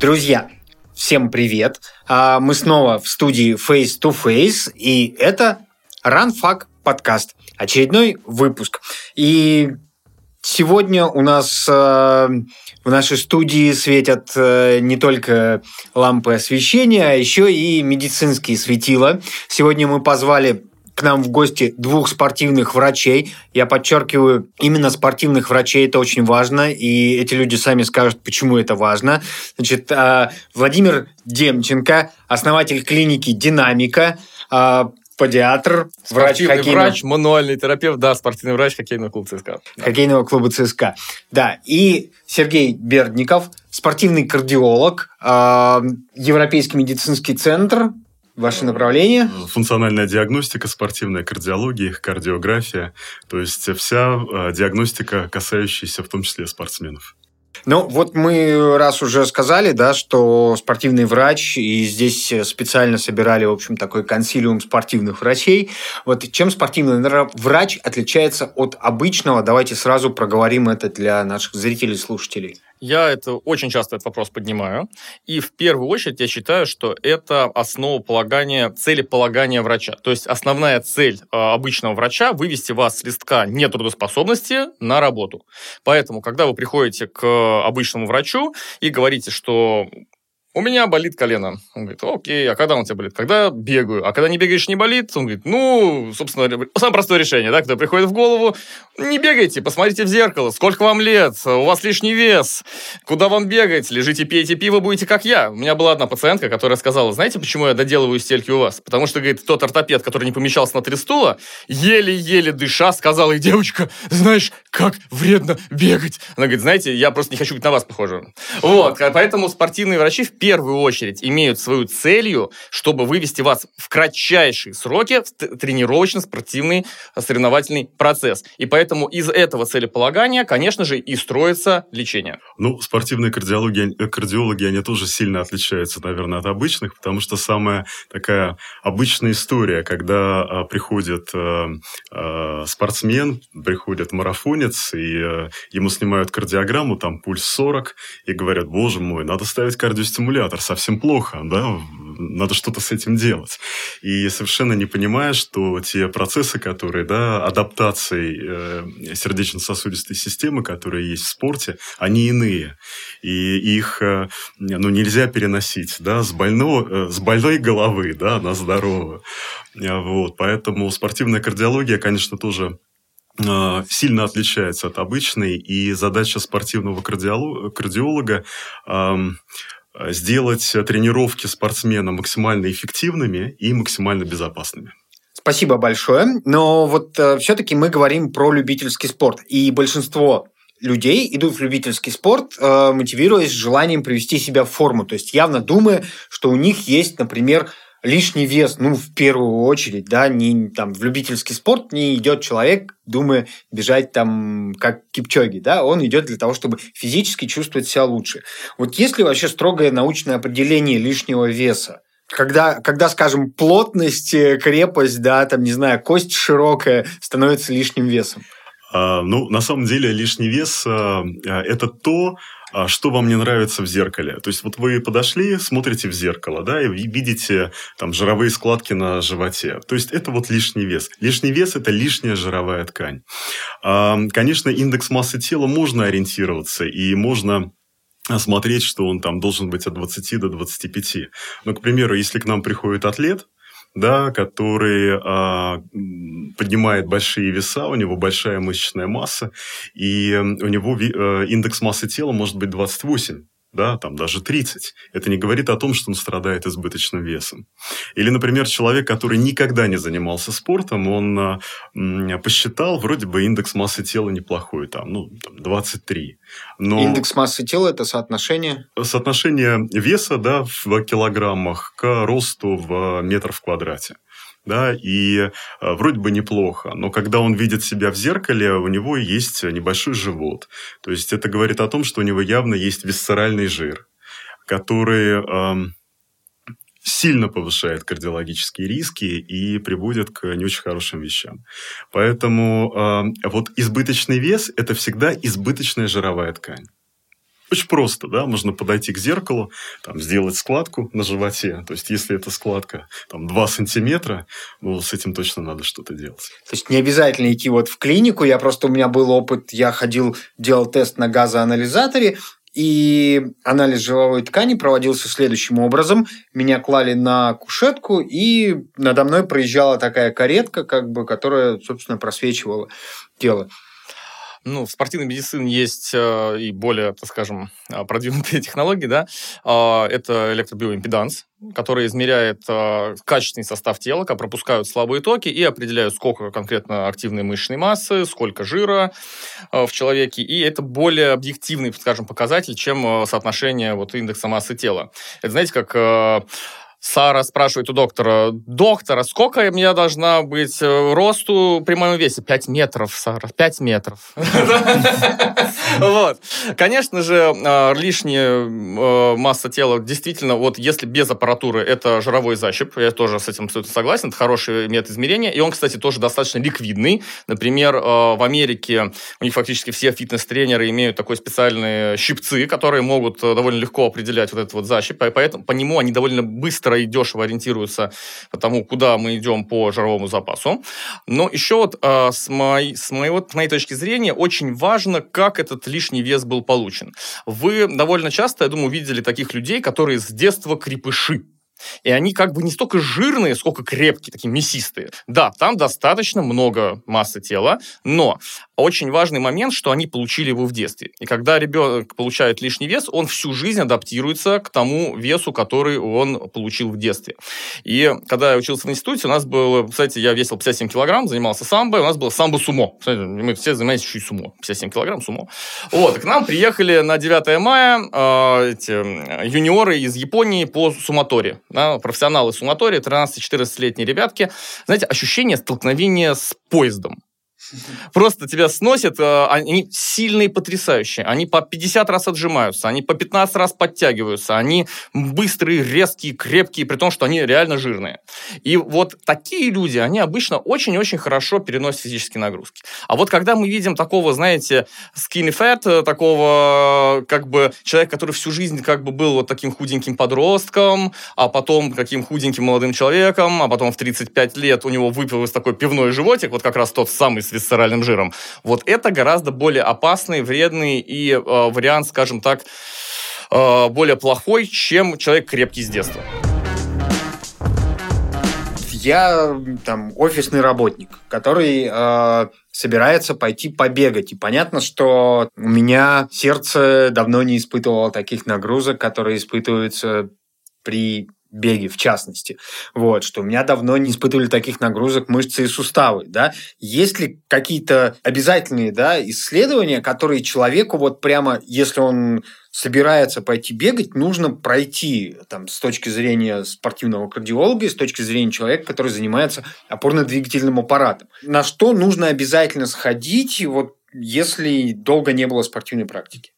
Друзья, всем привет! А, мы снова в студии Face to Face, и это RunFact подкаст, очередной выпуск. И сегодня у нас э, в нашей студии светят э, не только лампы освещения, а еще и медицинские светила. Сегодня мы позвали к нам в гости двух спортивных врачей. Я подчеркиваю, именно спортивных врачей это очень важно, и эти люди сами скажут, почему это важно. Значит, а, Владимир Демченко, основатель клиники «Динамика», а, педиатр, врач хоккейного... врач, мануальный терапевт, да, спортивный врач хоккейного клуба ЦСКА. Хоккейного клуба ЦСКА. Да, и Сергей Бердников, спортивный кардиолог, э, Европейский медицинский центр, Ваше направление? Функциональная диагностика, спортивная кардиология, кардиография. То есть вся э, диагностика, касающаяся в том числе спортсменов. Ну, вот мы раз уже сказали, да, что спортивный врач, и здесь специально собирали, в общем, такой консилиум спортивных врачей. Вот чем спортивный врач отличается от обычного? Давайте сразу проговорим это для наших зрителей и слушателей. Я это очень часто этот вопрос поднимаю. И в первую очередь я считаю, что это основополагание, целеполагания врача. То есть основная цель э, обычного врача – вывести вас с листка нетрудоспособности на работу. Поэтому, когда вы приходите к обычному врачу и говорите, что у меня болит колено. Он говорит, окей, а когда у тебя болит? Когда бегаю. А когда не бегаешь, не болит? Он говорит, ну, собственно, самое простое решение, да, когда приходит в голову, не бегайте, посмотрите в зеркало, сколько вам лет, у вас лишний вес, куда вам бегать, лежите, пейте пиво, будете как я. У меня была одна пациентка, которая сказала, знаете, почему я доделываю стельки у вас? Потому что, говорит, тот ортопед, который не помещался на три стула, еле-еле дыша, сказала, и девочка, знаешь, как вредно бегать. Она говорит, знаете, я просто не хочу быть на вас похожа. Вот, поэтому спортивные врачи в первую очередь имеют свою целью, чтобы вывести вас в кратчайшие сроки в тренировочно-спортивный соревновательный процесс. И поэтому из этого целеполагания, конечно же, и строится лечение. Ну, спортивные кардиологи, э, кардиологи, они тоже сильно отличаются, наверное, от обычных, потому что самая такая обычная история, когда а, приходит а, спортсмен, приходит марафонец, и ему снимают кардиограмму, там пульс 40, и говорят, боже мой, надо ставить кардиостимулятор аккумулятор, совсем плохо, да, надо что-то с этим делать. И совершенно не понимая, что те процессы, которые, да, адаптации э, сердечно-сосудистой системы, которые есть в спорте, они иные. И их, э, ну, нельзя переносить, да, с, больного, э, с больной головы, да, на здоровую. Вот, поэтому спортивная кардиология, конечно, тоже э, сильно отличается от обычной, и задача спортивного кардиолога Э, сделать тренировки спортсмена максимально эффективными и максимально безопасными. Спасибо большое. Но вот э, все-таки мы говорим про любительский спорт. И большинство людей идут в любительский спорт, э, мотивируясь желанием привести себя в форму. То есть явно думая, что у них есть, например, лишний вес, ну, в первую очередь, да, не там в любительский спорт не идет человек, думая бежать там как Кипчоги, да, он идет для того, чтобы физически чувствовать себя лучше. Вот есть ли вообще строгое научное определение лишнего веса? Когда, когда, скажем, плотность, э, крепость, да, там, не знаю, кость широкая становится лишним весом? А, ну, на самом деле, лишний вес а, а, это то, что вам не нравится в зеркале. То есть вот вы подошли, смотрите в зеркало, да, и видите там жировые складки на животе. То есть это вот лишний вес. Лишний вес – это лишняя жировая ткань. Конечно, индекс массы тела можно ориентироваться, и можно смотреть, что он там должен быть от 20 до 25. Но, к примеру, если к нам приходит атлет, да, который а, поднимает большие веса, у него большая мышечная масса, и у него а, индекс массы тела может быть 28 да, там даже 30. Это не говорит о том, что он страдает избыточным весом. Или, например, человек, который никогда не занимался спортом, он э, посчитал, вроде бы индекс массы тела неплохой, там, ну, там 23. Но... Индекс массы тела – это соотношение? Соотношение веса, да, в килограммах к росту в метр в квадрате да, и э, вроде бы неплохо, но когда он видит себя в зеркале, у него есть небольшой живот. То есть это говорит о том, что у него явно есть висцеральный жир, который э, сильно повышает кардиологические риски и приводит к не очень хорошим вещам. Поэтому э, вот избыточный вес – это всегда избыточная жировая ткань. Очень просто, да, можно подойти к зеркалу, там, сделать складку на животе. То есть, если эта складка там 2 сантиметра, ну, с этим точно надо что-то делать. То есть, не обязательно идти вот в клинику. Я просто, у меня был опыт, я ходил, делал тест на газоанализаторе, и анализ жировой ткани проводился следующим образом. Меня клали на кушетку, и надо мной проезжала такая каретка, как бы, которая, собственно, просвечивала тело. Ну, в спортивной медицине есть э, и более, так скажем, э, продвинутые технологии, да. Э, это электробиоимпеданс, который измеряет э, качественный состав тела, как пропускают слабые токи и определяют, сколько конкретно активной мышечной массы, сколько жира э, в человеке. И это более объективный, скажем, показатель, чем э, соотношение вот, индекса массы тела. Это, знаете, как... Э, Сара спрашивает у доктора, доктора, сколько мне должна быть э, росту при моем весе? 5 метров, Сара, 5 метров. Вот. Конечно же, э, лишняя э, масса тела, действительно, вот если без аппаратуры, это жировой защип, я тоже с этим абсолютно согласен, это хороший метод измерения, и он, кстати, тоже достаточно ликвидный. Например, в Америке у них фактически все фитнес-тренеры имеют такой специальные щипцы, которые могут довольно легко определять вот этот вот защип, поэтому по нему они довольно быстро быстро и дешево ориентируются по тому, куда мы идем по жировому запасу. Но еще вот э, с, моей, с, моей, с моей точки зрения очень важно, как этот лишний вес был получен. Вы довольно часто, я думаю, видели таких людей, которые с детства крепыши. И они как бы не столько жирные, сколько крепкие, такие мясистые. Да, там достаточно много массы тела, но очень важный момент, что они получили его в детстве. И когда ребенок получает лишний вес, он всю жизнь адаптируется к тому весу, который он получил в детстве. И когда я учился в институте, у нас было, кстати, я весил 57 килограмм, занимался самбо, у нас было самбо-сумо. Мы все занимались еще и сумо. 57 килограмм сумо. Вот, к нам приехали на 9 мая э, эти юниоры из Японии по суматоре. Да, профессионалы суматоре, 13-14-летние ребятки. Знаете, ощущение столкновения с поездом. Просто тебя сносят, э, они сильные, потрясающие. Они по 50 раз отжимаются, они по 15 раз подтягиваются, они быстрые, резкие, крепкие, при том, что они реально жирные. И вот такие люди, они обычно очень-очень хорошо переносят физические нагрузки. А вот когда мы видим такого, знаете, skinny fat, э, такого как бы человека, который всю жизнь как бы был вот таким худеньким подростком, а потом каким худеньким молодым человеком, а потом в 35 лет у него выпилось такой пивной животик, вот как раз тот самый с висцеральным жиром. Вот это гораздо более опасный, вредный и э, вариант, скажем так, э, более плохой, чем человек крепкий с детства. Я там офисный работник, который э, собирается пойти побегать. И понятно, что у меня сердце давно не испытывало таких нагрузок, которые испытываются при беге в частности, вот, что у меня давно не испытывали таких нагрузок мышцы и суставы, да. Есть ли какие-то обязательные, да, исследования, которые человеку вот прямо, если он собирается пойти бегать, нужно пройти там, с точки зрения спортивного кардиолога и с точки зрения человека, который занимается опорно-двигательным аппаратом. На что нужно обязательно сходить, вот, если долго не было спортивной практики?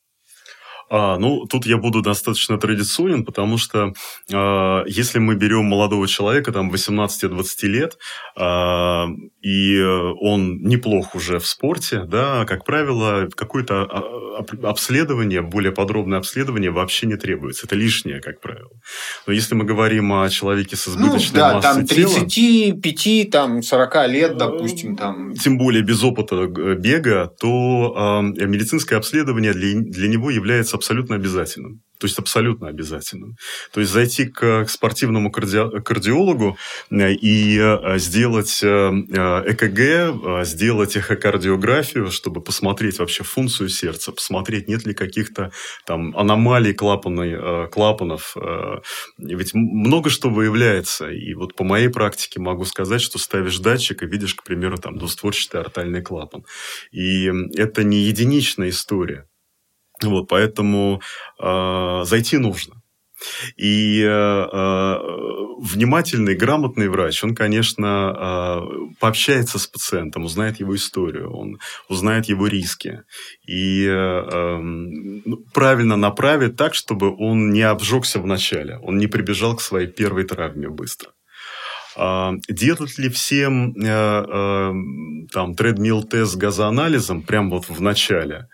А, ну, тут я буду достаточно традиционен, потому что а, если мы берем молодого человека, там, 18-20 лет, а, и он неплох уже в спорте, да, как правило, какое-то а, обследование, более подробное обследование вообще не требуется. Это лишнее, как правило. Но если мы говорим о человеке с избыточной ну, да, массой там 35, тела, там 40 лет, допустим, там... Тем более без опыта э, бега, то э, медицинское обследование для, для него является абсолютно обязательным. То есть абсолютно обязательным. То есть зайти к, к спортивному карди... кардиологу э, и э, сделать э, ЭКГ, сделать эхокардиографию, чтобы посмотреть вообще функцию сердца, посмотреть, нет ли каких-то там аномалий клапаны, клапанов. Ведь много что выявляется. И вот по моей практике могу сказать, что ставишь датчик и видишь, к примеру, там двустворчатый артальный клапан. И это не единичная история. Вот, поэтому э, зайти нужно. И э, э, внимательный, грамотный врач, он, конечно, э, пообщается с пациентом, узнает его историю, он узнает его риски и э, эм, ну, правильно направит так, чтобы он не обжегся в начале, он не прибежал к своей первой травме быстро. А, делать ли всем э, э, там тредмил тест с газоанализом прямо вот в начале?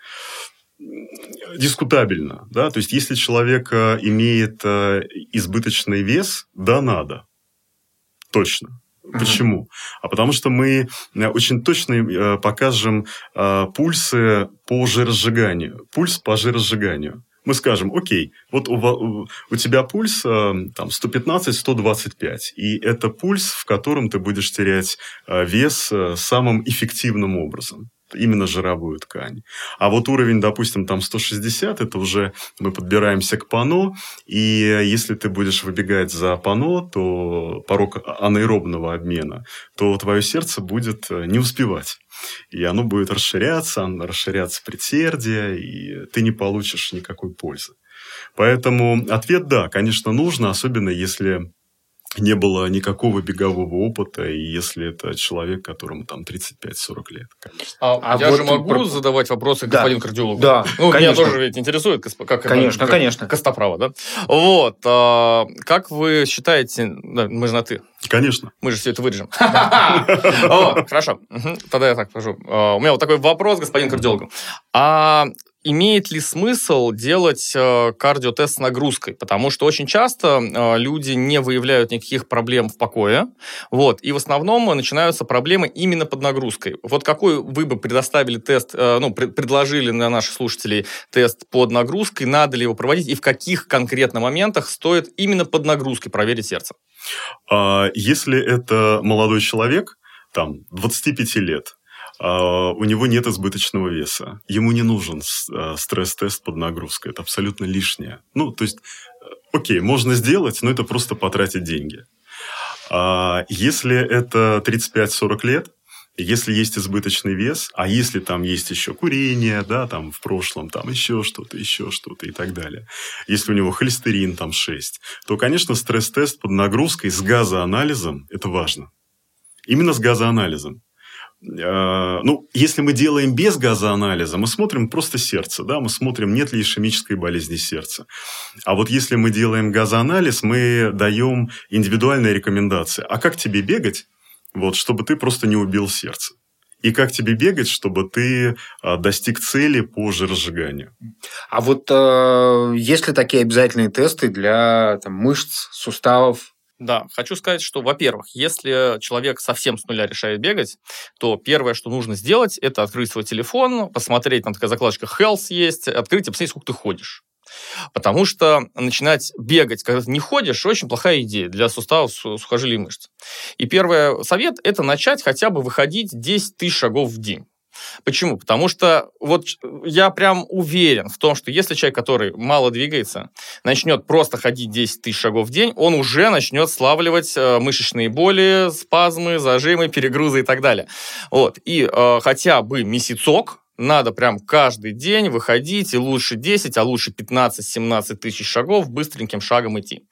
Дискутабельно. Да? То есть, если человек э, имеет э, избыточный вес, да, надо. Точно. Почему? А потому что мы э, очень точно покажем пульсы по жиросжиганию. Пульс по жиросжиганию. Мы скажем, окей, вот у, у тебя пульс там 115-125, и это пульс, в котором ты будешь терять вес самым эффективным образом именно жировую ткань. А вот уровень, допустим, там 160, это уже мы подбираемся к пано, и если ты будешь выбегать за пано, то порог анаэробного обмена, то твое сердце будет э, не успевать. И оно будет расширяться, расширяться предсердие, и ты не получишь никакой пользы. Поэтому ответ да, конечно, нужно, особенно если не было никакого бегового опыта, и если это человек, которому там 35-40 лет. Конечно. А, а я вот же могу про... задавать вопросы да. господину кардиологу? Да, ну, конечно. Меня тоже ведь интересует, как конечно, это, конечно. Костоправа, да? Вот. А, как вы считаете, мы же на «ты», Конечно. Мы же все это вырежем. Хорошо. Тогда я так скажу. А, у меня вот такой вопрос, господин кардиолог. А имеет ли смысл делать э, кардиотест с нагрузкой? Потому что очень часто э, люди не выявляют никаких проблем в покое, вот, и в основном начинаются проблемы именно под нагрузкой. Вот какой вы бы предоставили тест, э, ну, пред, предложили на наших слушателей тест под нагрузкой, надо ли его проводить, и в каких конкретно моментах стоит именно под нагрузкой проверить сердце? А, если это молодой человек, там, 25 лет, у него нет избыточного веса. Ему не нужен а, стресс-тест под нагрузкой. Это абсолютно лишнее. Ну, то есть, э, окей, можно сделать, но это просто потратить деньги. А если это 35-40 лет, если есть избыточный вес, а если там есть еще курение, да, там в прошлом, там еще что-то, еще что-то и так далее. Если у него холестерин там 6, то, конечно, стресс-тест под нагрузкой с газоанализом – это важно. Именно с газоанализом. А, ну, если мы делаем без газоанализа, мы смотрим просто сердце, да, мы смотрим, нет ли ишемической болезни сердца. А вот если мы делаем газоанализ, мы даем индивидуальные рекомендации. А как тебе бегать, вот, чтобы ты просто не убил сердце? И как тебе бегать, чтобы ты а, достиг цели по жиросжиганию? А вот э, есть ли такие обязательные тесты для там, мышц, суставов, да, хочу сказать, что, во-первых, если человек совсем с нуля решает бегать, то первое, что нужно сделать, это открыть свой телефон, посмотреть, там такая закладочка Health есть, открыть и посмотреть, сколько ты ходишь. Потому что начинать бегать, когда ты не ходишь, очень плохая идея для суставов, сухожилий и мышц. И первый совет – это начать хотя бы выходить 10 тысяч шагов в день. Почему? Потому что вот я прям уверен в том, что если человек, который мало двигается, начнет просто ходить 10 тысяч шагов в день, он уже начнет славливать э, мышечные боли, спазмы, зажимы, перегрузы и так далее. Вот. И э, хотя бы месяцок, надо прям каждый день выходить и лучше 10, а лучше 15-17 тысяч шагов быстреньким шагом идти.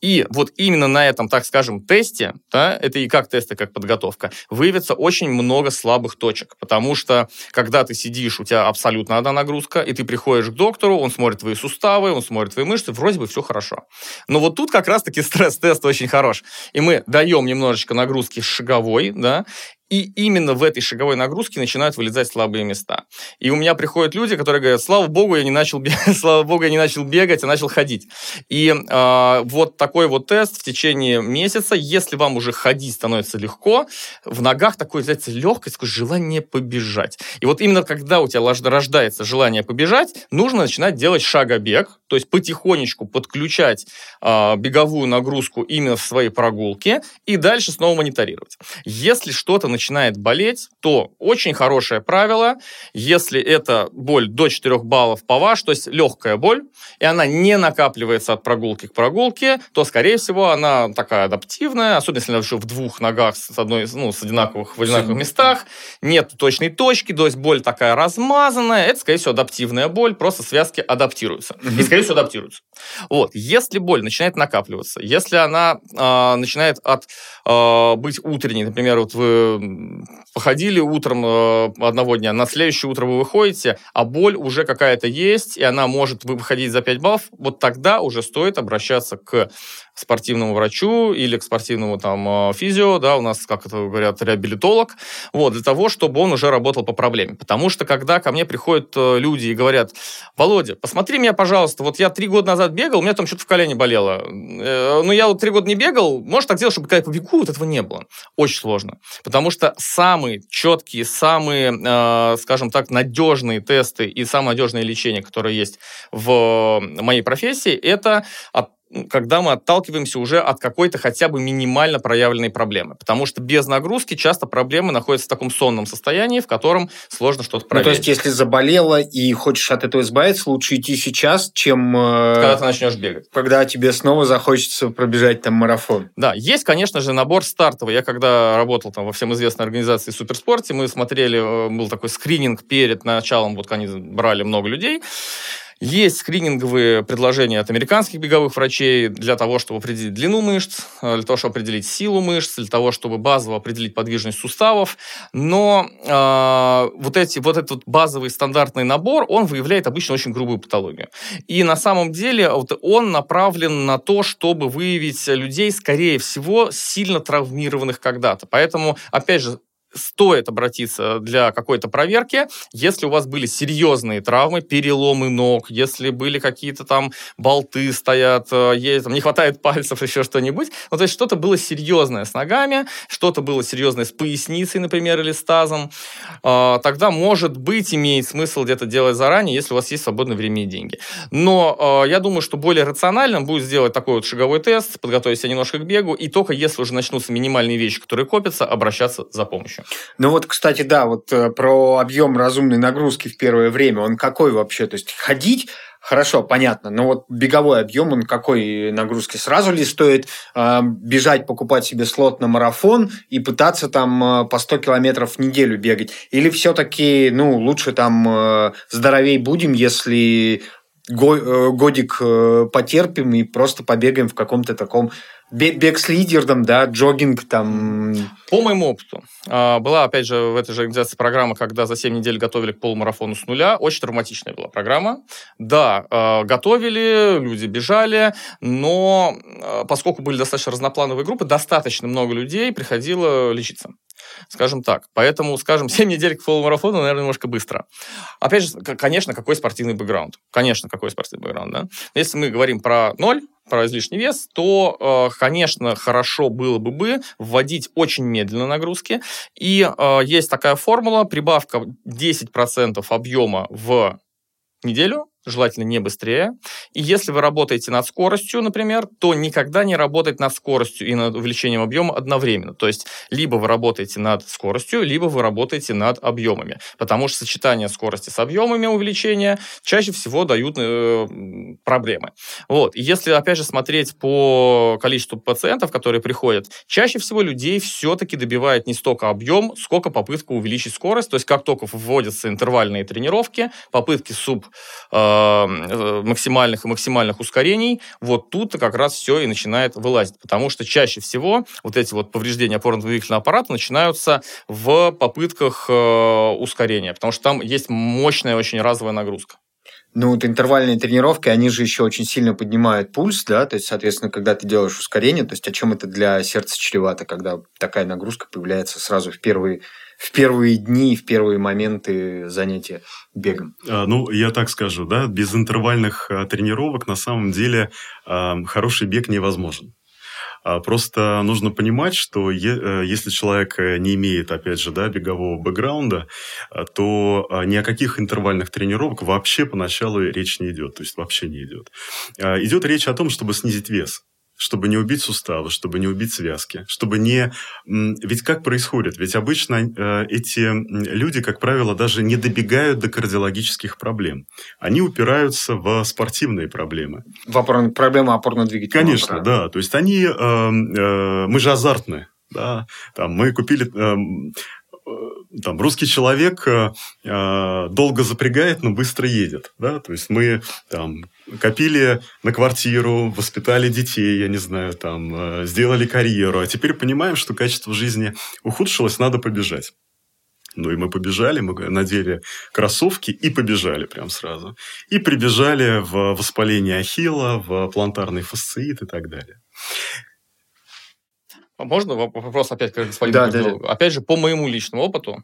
И вот именно на этом, так скажем, тесте, да, это и как тест, и как подготовка, выявится очень много слабых точек, потому что когда ты сидишь, у тебя абсолютно одна нагрузка, и ты приходишь к доктору, он смотрит твои суставы, он смотрит твои мышцы, вроде бы все хорошо. Но вот тут как раз-таки стресс-тест очень хорош. И мы даем немножечко нагрузки шаговой, да, и именно в этой шаговой нагрузке начинают вылезать слабые места. И у меня приходят люди, которые говорят, слава богу, я не начал бегать, слава богу, я не начал бегать, а начал ходить. И э, вот такой вот тест в течение месяца, если вам уже ходить становится легко, в ногах такое, знаете, легкость, такое желание побежать. И вот именно когда у тебя рождается желание побежать, нужно начинать делать шагобег, то есть потихонечку подключать э, беговую нагрузку именно в своей прогулке и дальше снова мониторировать. Если что-то начинает болеть, то очень хорошее правило, если это боль до 4 баллов по ваш, то есть легкая боль, и она не накапливается от прогулки к прогулке, то, скорее всего, она такая адаптивная, особенно если она еще в двух ногах с одной, ну, с одинаковых, в одинаковых местах, нет точной точки, то есть боль такая размазанная, это, скорее всего, адаптивная боль, просто связки адаптируются. И, скорее всего, адаптируются. Вот. Если боль начинает накапливаться, если она э, начинает от, э, быть утренней, например, вот вы походили утром э, одного дня, на следующее утро вы выходите, а боль уже какая-то есть, и она может выходить за 5 баллов, вот тогда уже стоит обращаться к спортивному врачу или к спортивному там физио, да, у нас, как это говорят, реабилитолог, вот, для того, чтобы он уже работал по проблеме. Потому что, когда ко мне приходят люди и говорят, Володя, посмотри меня, пожалуйста, вот я три года назад бегал, у меня там что-то в колене болело. Э, ну, я вот три года не бегал, может так сделать, чтобы когда я побегу, вот этого не было. Очень сложно. Потому что самые четкие, самые, э, скажем так, надежные тесты и самое надежное лечение, которое есть в моей профессии, это от когда мы отталкиваемся уже от какой-то хотя бы минимально проявленной проблемы. Потому что без нагрузки часто проблемы находятся в таком сонном состоянии, в котором сложно что-то проверить. Ну, то есть, если заболела и хочешь от этого избавиться, лучше идти сейчас, чем... Э, когда ты начнешь бегать. Когда тебе снова захочется пробежать там марафон. Да, есть, конечно же, набор стартовый. Я когда работал там во всем известной организации Суперспорте, мы смотрели, э, был такой скрининг перед началом, вот они брали много людей, есть скрининговые предложения от американских беговых врачей для того, чтобы определить длину мышц, э, для того, чтобы определить силу мышц, для того, чтобы базово определить подвижность суставов. Но э, вот, эти, вот этот базовый стандартный набор, он выявляет обычно очень грубую патологию. И на самом деле вот он направлен на то, чтобы выявить людей, скорее всего, сильно травмированных когда-то. Поэтому, опять же, стоит обратиться для какой-то проверки, если у вас были серьезные травмы, переломы ног, если были какие-то там болты стоят, э, есть, там, не хватает пальцев, еще что-нибудь. Ну, то есть что-то было серьезное с ногами, что-то было серьезное с поясницей, например, или с тазом. А, тогда, может быть, имеет смысл где-то делать заранее, если у вас есть свободное время и деньги. Но а, я думаю, что более рациональным будет сделать такой вот шаговой тест, подготовить себя немножко к бегу, и только если уже начнутся минимальные вещи, которые копятся, обращаться за помощью. Ну вот, кстати, да, вот э, про объем разумной нагрузки в первое время, он какой вообще? То есть ходить Хорошо, понятно. Но вот беговой объем, он какой нагрузки? Сразу ли стоит э, бежать, покупать себе слот на марафон и пытаться там э, по 100 километров в неделю бегать? Или все-таки, ну, лучше там э, здоровей будем, если го, э, годик э, потерпим и просто побегаем в каком-то таком бег с лидером, да, джогинг там. По моему опыту. А, была, опять же, в этой же организации программа, когда за 7 недель готовили к полумарафону с нуля. Очень травматичная была программа. Да, а, готовили, люди бежали, но а, поскольку были достаточно разноплановые группы, достаточно много людей приходило лечиться. Скажем так. Поэтому, скажем, 7 недель к полумарафону, наверное, немножко быстро. Опять же, конечно, какой спортивный бэкграунд? Конечно, какой спортивный бэкграунд, да? Если мы говорим про ноль, про излишний вес, то, э, конечно, хорошо было бы бы вводить очень медленно нагрузки. И э, есть такая формула, прибавка 10% объема в неделю желательно не быстрее. И если вы работаете над скоростью, например, то никогда не работать над скоростью и над увеличением объема одновременно. То есть либо вы работаете над скоростью, либо вы работаете над объемами. Потому что сочетание скорости с объемами увеличения чаще всего дают э, проблемы. Вот. И если, опять же, смотреть по количеству пациентов, которые приходят, чаще всего людей все-таки добивает не столько объем, сколько попытка увеличить скорость. То есть как только вводятся интервальные тренировки, попытки суб э, максимальных и максимальных ускорений, вот тут как раз все и начинает вылазить. Потому что чаще всего вот эти вот повреждения опорно-двигательного аппарата начинаются в попытках э, ускорения, потому что там есть мощная очень разовая нагрузка. Ну, вот интервальные тренировки, они же еще очень сильно поднимают пульс, да, то есть, соответственно, когда ты делаешь ускорение, то есть, о чем это для сердца чревато, когда такая нагрузка появляется сразу в первые в первые дни, в первые моменты занятия бегом? А, ну, я так скажу, да, без интервальных а, тренировок на самом деле а, хороший бег невозможен. Просто нужно понимать, что э, если человек э, не имеет, опять же, да, бегового бэкграунда, то ни о каких интервальных тренировок вообще поначалу речь не идет. То есть вообще не идет. Идет речь о том, чтобы снизить вес чтобы не убить суставы, чтобы не убить связки, чтобы не... Ведь как происходит? Ведь обычно э, эти люди, как правило, даже не добегают до кардиологических проблем. Они упираются в спортивные проблемы. В опор... Проблемы опорно-двигательного Конечно, да. То есть они... Э, э, мы же азартны. Да, там мы купили там русский человек э, э, долго запрягает, но быстро едет, да, то есть мы там копили на квартиру, воспитали детей, я не знаю, там э, сделали карьеру, а теперь понимаем, что качество жизни ухудшилось, надо побежать. Ну и мы побежали, мы надели кроссовки и побежали прям сразу. И прибежали в воспаление ахилла, в плантарный фасциит и так далее. А можно вопрос опять к господину? Да, да, Опять же, по моему личному опыту,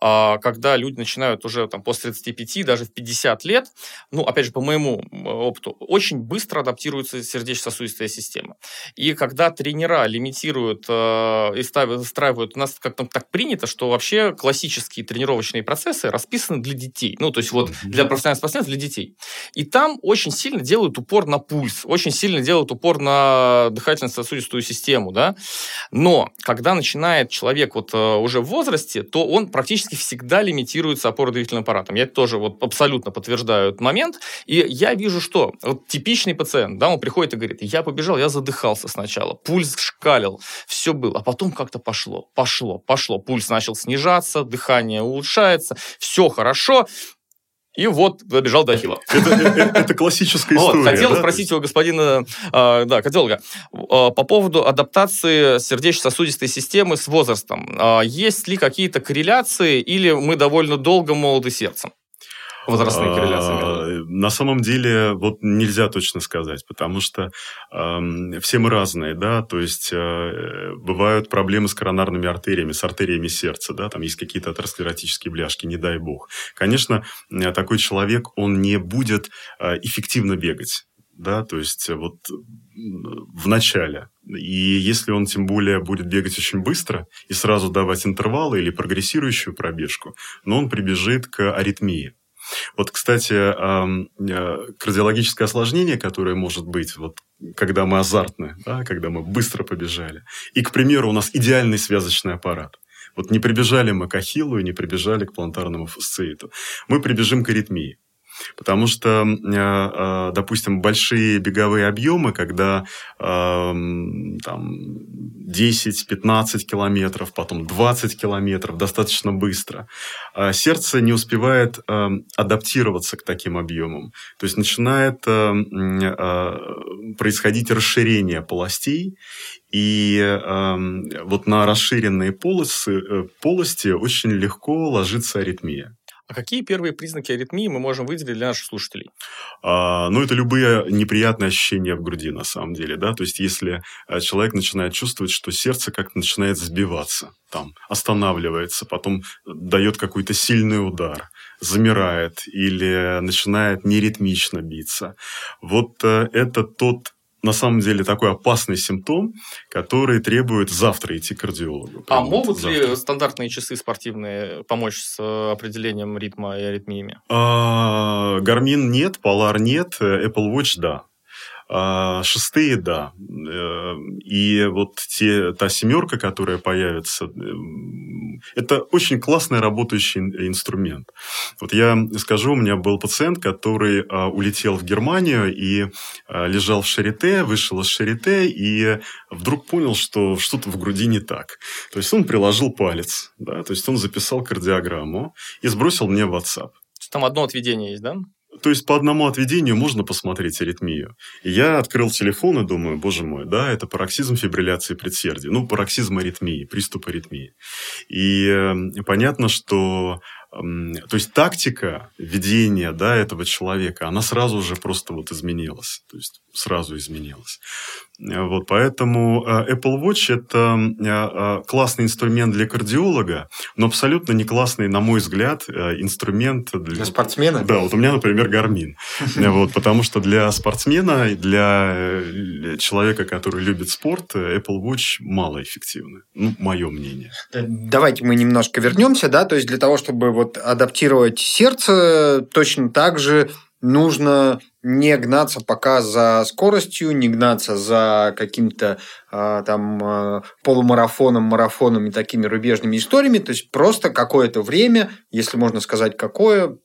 когда люди начинают уже там, после 35, даже в 50 лет, ну, опять же, по моему опыту, очень быстро адаптируется сердечно-сосудистая система. И когда тренера лимитируют э, и ставят, устраивают, у нас как-то так принято, что вообще классические тренировочные процессы расписаны для детей. Ну, то есть вот для профессиональных спортсменов, для детей. И там очень сильно делают упор на пульс, очень сильно делают упор на дыхательно-сосудистую систему, да. Но когда начинает человек вот э, уже в возрасте, то он практически всегда лимитируется опорно-двигательным аппаратом. Я тоже вот абсолютно подтверждаю этот момент. И я вижу, что вот типичный пациент, да, он приходит и говорит, я побежал, я задыхался сначала, пульс шкалил, все было, а потом как-то пошло, пошло, пошло, пульс начал снижаться, дыхание улучшается, все хорошо, и вот добежал до Ахилла. Это, это, это классическая история. Вот, хотел да? спросить у господина, э, да, кардиолога, э, по поводу адаптации сердечно-сосудистой системы с возрастом. Э, есть ли какие-то корреляции или мы довольно долго молоды сердцем? возрастные корреляции? На самом деле, вот нельзя точно сказать, потому что э, все мы разные, да, то есть э, бывают проблемы с коронарными артериями, с артериями сердца, да, там есть какие-то атеросклеротические бляшки, не дай бог. Конечно, э, такой человек, он не будет э, эффективно бегать, да, то есть вот в начале. И если он тем более будет бегать очень быстро и сразу давать интервалы или прогрессирующую пробежку, но он прибежит к аритмии. Вот, кстати, э, кардиологическое осложнение, которое может быть, вот, когда мы азартны, да, когда мы быстро побежали. И, к примеру, у нас идеальный связочный аппарат. Вот не прибежали мы к ахиллу и не прибежали к плантарному фасцииту. Мы прибежим к аритмии. Потому что, э, э, допустим, большие беговые объемы, когда там 10-15 километров, потом 20 километров, достаточно быстро, а сердце не успевает эм, адаптироваться к таким объемам. То есть начинает эм, э, происходить расширение полостей, и вот на расширенные полосы, полости очень легко ложится аритмия. А какие первые признаки аритмии мы можем выделить для наших слушателей? А, ну, это любые неприятные ощущения в груди, на самом деле, да, то есть если э, человек начинает чувствовать, что сердце как-то начинает сбиваться, там, останавливается, потом дает какой-то сильный удар, замирает или начинает неритмично биться. Вот э, это тот на самом деле такой опасный симптом, который требует завтра идти к кардиологу. А могут завтра. ли стандартные часы спортивные помочь с э, определением ритма и аритмиями? А, Гармин нет, Polar нет, Apple Watch да. А шестые, да. Э, и вот те, та семерка, которая появится, эм, это очень классный работающий инструмент. Вот я скажу, у меня был пациент, который а, улетел в Германию и а, лежал в Шарите, вышел из Шарите и вдруг понял, что что-то в груди не так. То есть он приложил палец, да, то есть он записал кардиограмму и сбросил мне в WhatsApp. Там одно отведение есть, да? То есть по одному отведению можно посмотреть аритмию. Я открыл телефон и думаю, боже мой, да, это пароксизм фибрилляции предсердия. Ну, пароксизм аритмии, приступ аритмии. И э, понятно, что то есть тактика ведения да, этого человека, она сразу же просто вот изменилась. То есть сразу изменилась. Вот, поэтому э, Apple Watch – это э, классный инструмент для кардиолога, но абсолютно не классный, на мой взгляд, э, инструмент для... Для спортсмена? Да, вот у меня, например, Garmin. Вот, потому что для спортсмена, для человека, который любит спорт, Apple Watch малоэффективны. Ну, мое мнение. Давайте мы немножко вернемся, да, то есть для того, чтобы вот адаптировать сердце, точно так же нужно не гнаться пока за скоростью, не гнаться за каким-то э, там э, полумарафоном, марафоном и такими рубежными историями. То есть просто какое-то время, если можно сказать какое,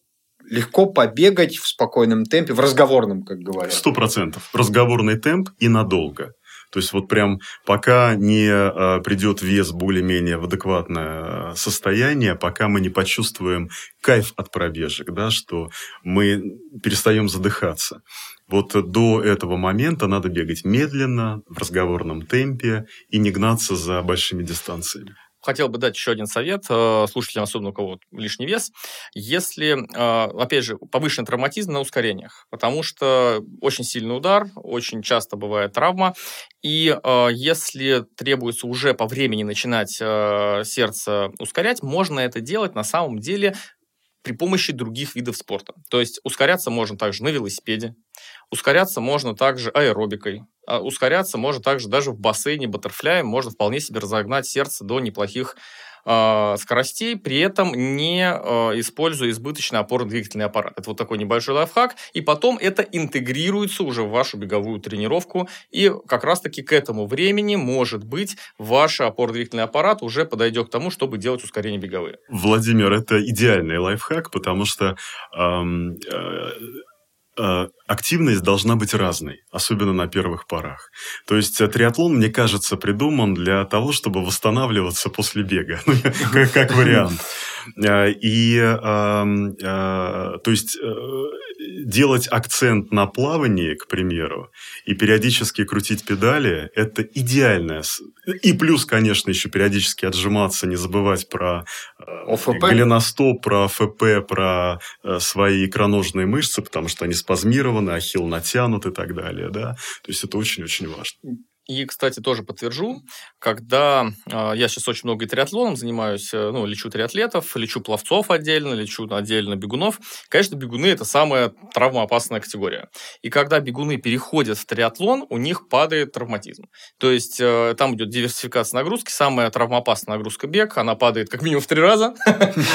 легко побегать в спокойном темпе, в разговорном, как говорят. Сто процентов. Разговорный темп и надолго. То есть вот прям пока не э, придет вес более-менее в адекватное состояние, пока мы не почувствуем кайф от пробежек, да, что мы перестаем задыхаться. Вот до этого момента надо бегать медленно, в разговорном темпе и не гнаться за большими дистанциями. Хотел бы дать еще один совет э, слушателям, особенно у кого лишний вес. Если, э, опять же, повышенный травматизм на ускорениях, потому что очень сильный удар, очень часто бывает травма, и э, если требуется уже по времени начинать сердце ускорять, можно это делать на самом деле при помощи других видов спорта. То есть ускоряться можно также на велосипеде, ускоряться можно также аэробикой, а ускоряться можно также даже в бассейне баттерфляем, можно вполне себе разогнать сердце до неплохих э, скоростей, при этом не э, используя избыточный опорно-двигательный аппарат. Это вот такой небольшой лайфхак, и потом это интегрируется уже в вашу беговую тренировку, и как раз-таки к этому времени, может быть, ваш опорно-двигательный аппарат уже подойдет к тому, чтобы делать ускорения беговые. Владимир, это идеальный лайфхак, потому что эм, Э, активность должна быть разной, особенно на первых порах. То есть э, триатлон, мне кажется, придуман для того, чтобы восстанавливаться после бега, ну, как вариант. Э, и, эм, то есть, делать акцент на плавании, к примеру, и периодически крутить педали – это идеальное. И плюс, конечно, еще периодически отжиматься, не забывать про ОФП? голеностоп, про ФП, про свои икроножные мышцы, потому что они спазмированы, ахилл натянут и так далее. Да? То есть это очень-очень важно. И, кстати, тоже подтвержу, когда э, я сейчас очень много триатлоном занимаюсь, э, ну, лечу триатлетов, лечу пловцов отдельно, лечу отдельно бегунов. Конечно, бегуны – это самая травмоопасная категория. И когда бегуны переходят в триатлон, у них падает травматизм. То есть, э, там идет диверсификация нагрузки, самая травмоопасная нагрузка бег, она падает как минимум в три раза.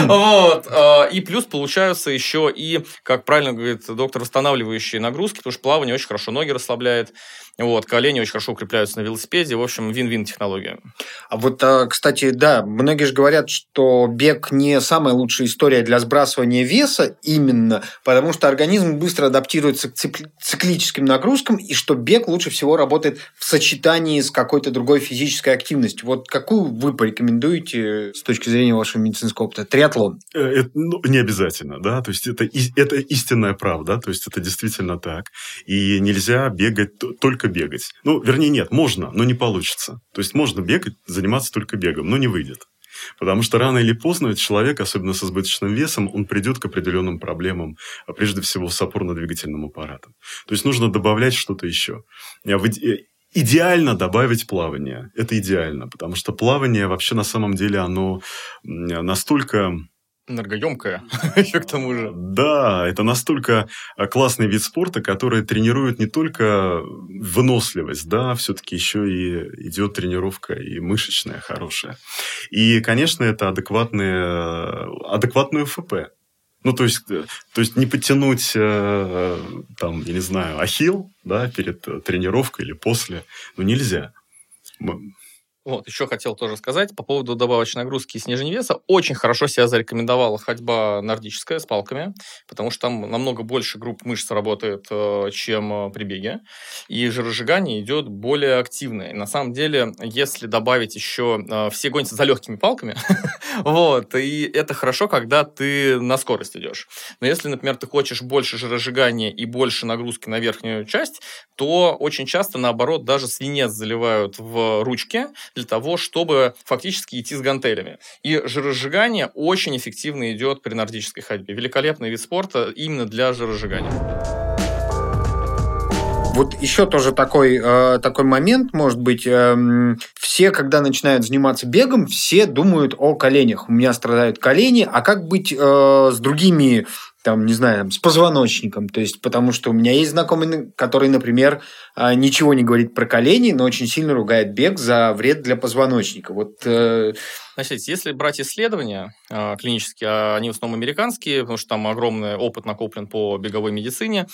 Вот. Э, и плюс получаются еще и, как правильно говорит доктор, восстанавливающие нагрузки, потому что плавание очень хорошо ноги расслабляет. Вот, колени очень хорошо укрепляются на велосипеде. В общем, вин-вин технология. А вот, а, кстати, да, многие же говорят, что бег не самая лучшая история для сбрасывания веса именно, потому что организм быстро адаптируется к циклическим нагрузкам, и что бег лучше всего работает в сочетании с какой-то другой физической активностью. Вот какую вы порекомендуете с точки зрения вашего медицинского опыта? Триатлон? Э, это, ну, не обязательно, да, то есть это, это истинная правда, то есть это действительно так. И нельзя бегать только только бегать. Ну, вернее, нет, можно, но не получится. То есть можно бегать, заниматься только бегом, но не выйдет. Потому что рано или поздно человек, особенно с избыточным весом, он придет к определенным проблемам, а прежде всего с опорно-двигательным аппаратом. То есть нужно добавлять что-то еще. А э, идеально добавить плавание. Это идеально, потому что плавание вообще на самом деле оно настолько энергоемкая еще к тому же. Да, это настолько а, классный вид спорта, который тренирует не только выносливость, да, все-таки еще и идет тренировка и мышечная хорошая. И, конечно, это адекватные, адекватную ФП. Ну, то есть, э, то есть не потянуть, э, там, я не знаю, ахилл, да, перед тренировкой или после, ну, нельзя. Вот, еще хотел тоже сказать по поводу добавочной нагрузки и снижения веса. Очень хорошо себя зарекомендовала ходьба нордическая с палками, потому что там намного больше групп мышц работает, э, чем э, при беге. И жиросжигание идет более активное. И на самом деле, если добавить еще... Э, все гонятся за легкими палками, вот, и это хорошо, когда ты на скорость идешь. Но если, например, ты хочешь больше жиросжигания и больше нагрузки на верхнюю часть, то очень часто, наоборот, даже свинец заливают в ручки, для того, чтобы фактически идти с гантелями. И жиросжигание очень эффективно идет при нордической ходьбе. Великолепный вид спорта именно для жиросжигания. Вот еще тоже такой, э, такой момент, может быть, э, все, когда начинают заниматься бегом, все думают о коленях. У меня страдают колени, а как быть э, с другими там, не знаю, там, с позвоночником. То есть, потому что у меня есть знакомый, который, например, а, ничего не говорит про колени, но очень сильно ругает бег за вред для позвоночника. Вот э... Значит, если брать исследования э, клинические, а они в основном американские, потому что там огромный опыт накоплен по беговой медицине,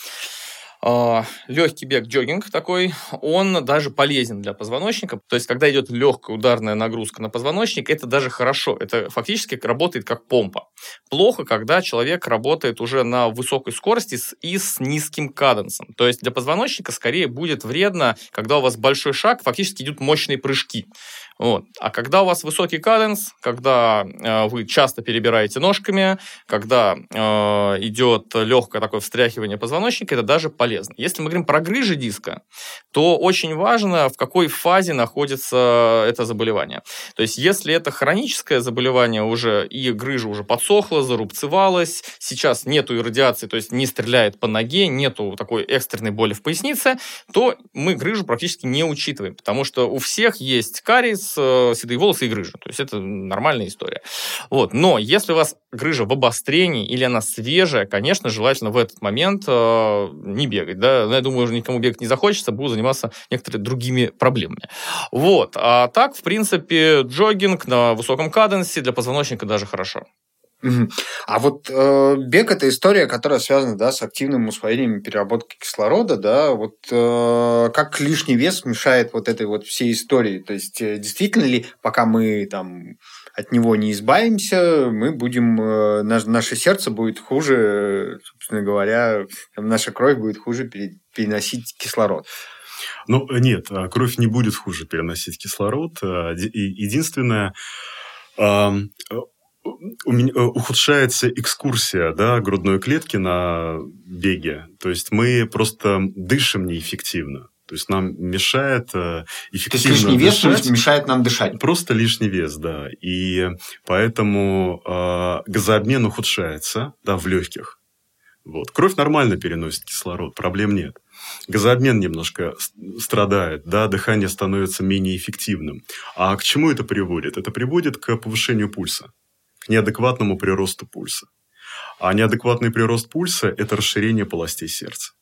легкий бег, джогинг такой, он даже полезен для позвоночника. То есть, когда идет легкая ударная нагрузка на позвоночник, это даже хорошо. Это фактически работает как помпа. Плохо, когда человек работает уже на высокой скорости и с низким каденсом. То есть, для позвоночника скорее будет вредно, когда у вас большой шаг, фактически идут мощные прыжки. Вот. А когда у вас высокий каденс, когда э, вы часто перебираете ножками, когда э, идет легкое такое встряхивание позвоночника, это даже полезно. Если мы говорим про грыжи диска, то очень важно, в какой фазе находится это заболевание. То есть, если это хроническое заболевание уже, и грыжа уже подсохла, зарубцевалась, сейчас нету иррадиации, то есть не стреляет по ноге, нету такой экстренной боли в пояснице, то мы грыжу практически не учитываем, потому что у всех есть кариес, э, седые волосы и грыжа. То есть это нормальная история. Вот. Но если у вас грыжа в обострении или она свежая, конечно, желательно в этот момент э, не бегать. Да? Но я думаю, уже никому бегать не захочется, буду заниматься некоторыми другими проблемами. Вот. А так, в принципе, джогинг на высоком каденсе для позвоночника даже хорошо. А вот э, бег это история, которая связана да, с активным усвоением и переработкой кислорода, да, вот э, как лишний вес мешает вот этой вот всей истории. То есть э, действительно ли, пока мы там от него не избавимся, мы будем, э, наш, наше сердце будет хуже, собственно говоря, наша кровь будет хуже переносить кислород. Ну, нет, а кровь не будет хуже переносить кислород. А, единственное, у меня э, ухудшается экскурсия да, грудной клетки на беге. То есть мы просто дышим неэффективно. То есть нам мешает эффективно То есть лишний вес дышать. мешает нам дышать. Просто лишний вес, да. И поэтому э, газообмен ухудшается да, в легких. Вот. Кровь нормально переносит кислород, проблем нет. Газообмен немножко страдает, да, дыхание становится менее эффективным. А к чему это приводит? Это приводит к повышению пульса к неадекватному приросту пульса. А неадекватный прирост пульса – это расширение полостей сердца.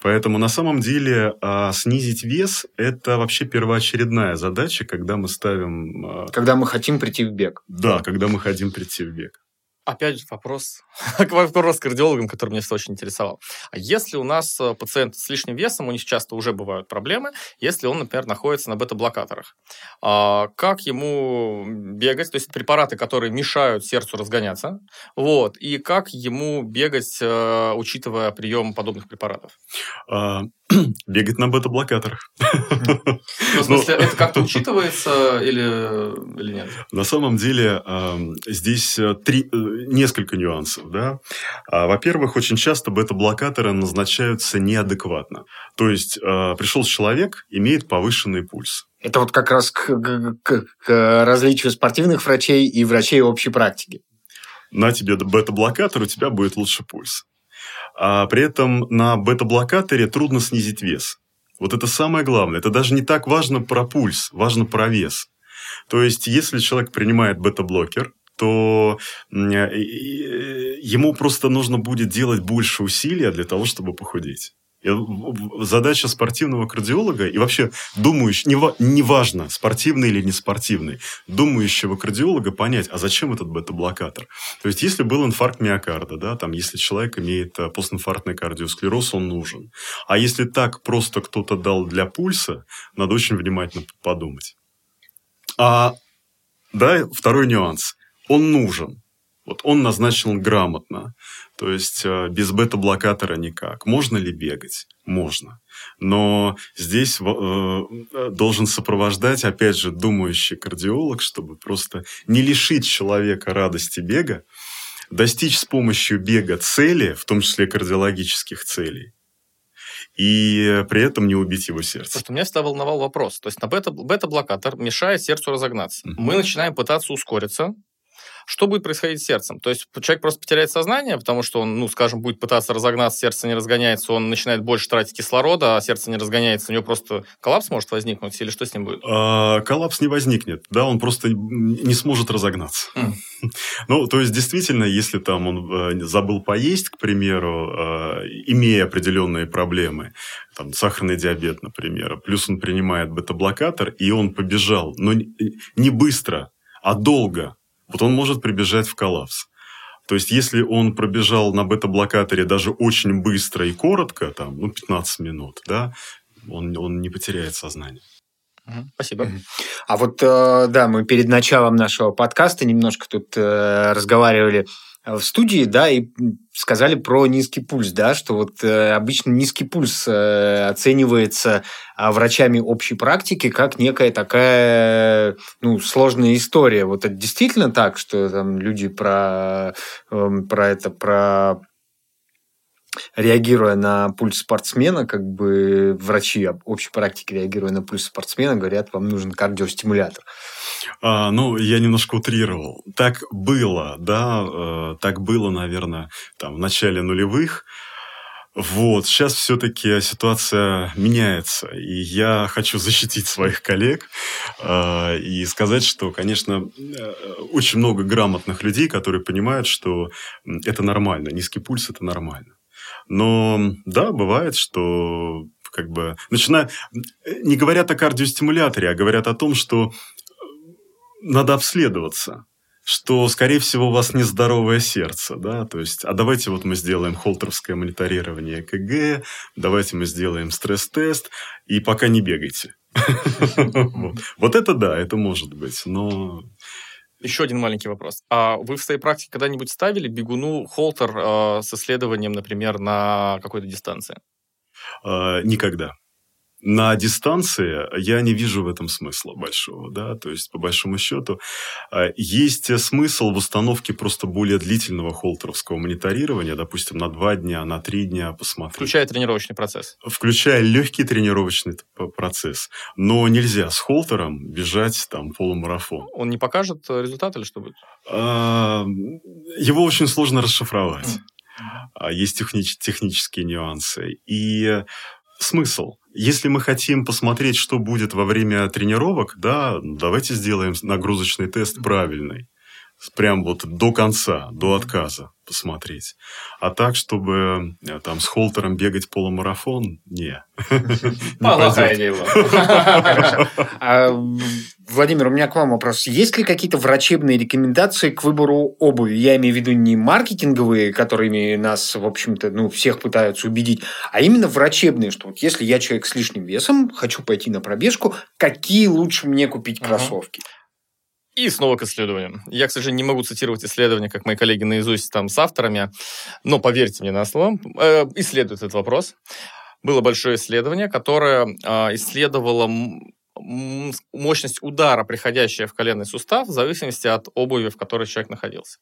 Поэтому на самом деле а, снизить вес – это вообще первоочередная задача, когда мы ставим… А, когда мы хотим прийти в бег. Да, когда мы хотим прийти в бег. Опять же вопрос, вопрос к кардиологам, который меня всегда очень интересовал. А если у нас э, пациент с лишним весом, у них часто уже бывают проблемы, если он, например, находится на бета-блокаторах, а как ему бегать, то есть препараты, которые мешают сердцу разгоняться, вот, и как ему бегать, э, учитывая прием подобных препаратов? Бегать на бета-блокаторах. Ну, в смысле, это как-то учитывается или, или нет? На самом деле, здесь э, три, э, несколько нюансов. Да? А, во-первых, очень часто бета-блокаторы назначаются неадекватно. То есть, э, пришел человек, имеет повышенный пульс. Это вот как раз к, к, к различию спортивных врачей и врачей общей практики. На тебе бета-блокатор, у тебя будет лучше пульс. А при этом на бета-блокаторе трудно снизить вес. Вот это самое главное. Это даже не так важно про пульс, важно про вес. То есть, если человек принимает бета-блокер, то э, ему просто нужно будет делать больше усилия для того, чтобы похудеть. Задача спортивного кардиолога и вообще думающего, неважно, спортивный или не спортивный, думающего кардиолога понять, а зачем этот бета-блокатор? То есть, если был инфаркт миокарда, да, там, если человек имеет э, постинфарктный кардиосклероз, он нужен. А если так просто кто-то дал для пульса, надо очень внимательно подумать. А, да, второй нюанс. Он нужен. Вот он назначен грамотно. То есть э, без бета-блокатора никак. Можно ли бегать? Можно. Но здесь э, должен сопровождать, опять же, думающий кардиолог, чтобы просто не лишить человека радости бега, достичь с помощью бега цели, в том числе кардиологических целей, и при этом не убить его сердце. Просто меня всегда волновал вопрос. То есть на бета, бета-блокатор мешает сердцу разогнаться. Mm-hmm. Мы начинаем пытаться ускориться, что будет происходить с сердцем? То есть человек просто потеряет сознание, потому что он, ну, скажем, будет пытаться разогнаться, сердце не разгоняется, он начинает больше тратить кислорода, а сердце не разгоняется, у него просто коллапс может возникнуть, или что с ним будет? А, коллапс не возникнет, да, он просто не сможет разогнаться. Mm. Ну, то есть, действительно, если там он э, забыл поесть, к примеру, э, имея определенные проблемы, там, сахарный диабет, например, плюс он принимает бета-блокатор, и он побежал, но не быстро, а долго, вот он может прибежать в коллапс. То есть, если он пробежал на бета-блокаторе даже очень быстро и коротко, там, ну, 15 минут, да, он, он не потеряет сознание. Спасибо. А вот, э, да, мы перед началом нашего подкаста немножко тут э, разговаривали в студии, да, и сказали про низкий пульс, да, что вот э, обычно низкий пульс э, оценивается э, врачами общей практики как некая такая, ну, сложная история. Вот это действительно так, что там люди про, э, про это, про реагируя на пульс спортсмена, как бы врачи общей практики, реагируя на пульс спортсмена, говорят, вам нужен кардиостимулятор. А, ну, я немножко утрировал. Так было, да, э, так было, наверное, там, в начале нулевых. Вот, сейчас все-таки ситуация меняется, и я хочу защитить своих коллег э, и сказать, что, конечно, э, очень много грамотных людей, которые понимают, что это нормально, низкий пульс это нормально. Но да, бывает, что как бы начиная... Не говорят о кардиостимуляторе, а говорят о том, что э, надо обследоваться что, скорее всего, у вас нездоровое сердце, да, то есть, а давайте вот мы сделаем холтеровское мониторирование КГ, давайте мы сделаем стресс-тест, и пока не бегайте. Вот это да, это может быть, но еще один маленький вопрос. А вы в своей практике когда-нибудь ставили бегуну холтер э, с исследованием, например, на какой-то дистанции? Э, никогда на дистанции я не вижу в этом смысла большого, да, то есть по большому счету а, есть смысл в установке просто более длительного холтеровского мониторирования, допустим, на два дня, на три дня посмотреть. Включая тренировочный процесс. Включая легкий тренировочный процесс. Но нельзя с холтером бежать там полумарафон. Он не покажет результат или что будет? А, его очень сложно расшифровать. Mm. Есть технич- технические нюансы. И смысл? Если мы хотим посмотреть, что будет во время тренировок, да, давайте сделаем нагрузочный тест правильный. Прям вот до конца, до отказа посмотреть. А так, чтобы э, там с холтером бегать полумарафон, не. Плохая идея а, Владимир, у меня к вам вопрос. Есть ли какие-то врачебные рекомендации к выбору обуви? Я имею в виду не маркетинговые, которыми нас, в общем-то, ну, всех пытаются убедить, а именно врачебные, что вот если я человек с лишним весом, хочу пойти на пробежку, какие лучше мне купить кроссовки? И снова к исследованиям. Я, к сожалению, не могу цитировать исследования, как мои коллеги наизусть там с авторами, но поверьте мне на слово, э, исследует этот вопрос. Было большое исследование, которое э, исследовало мощность удара, приходящая в коленный сустав, в зависимости от обуви, в которой человек находился.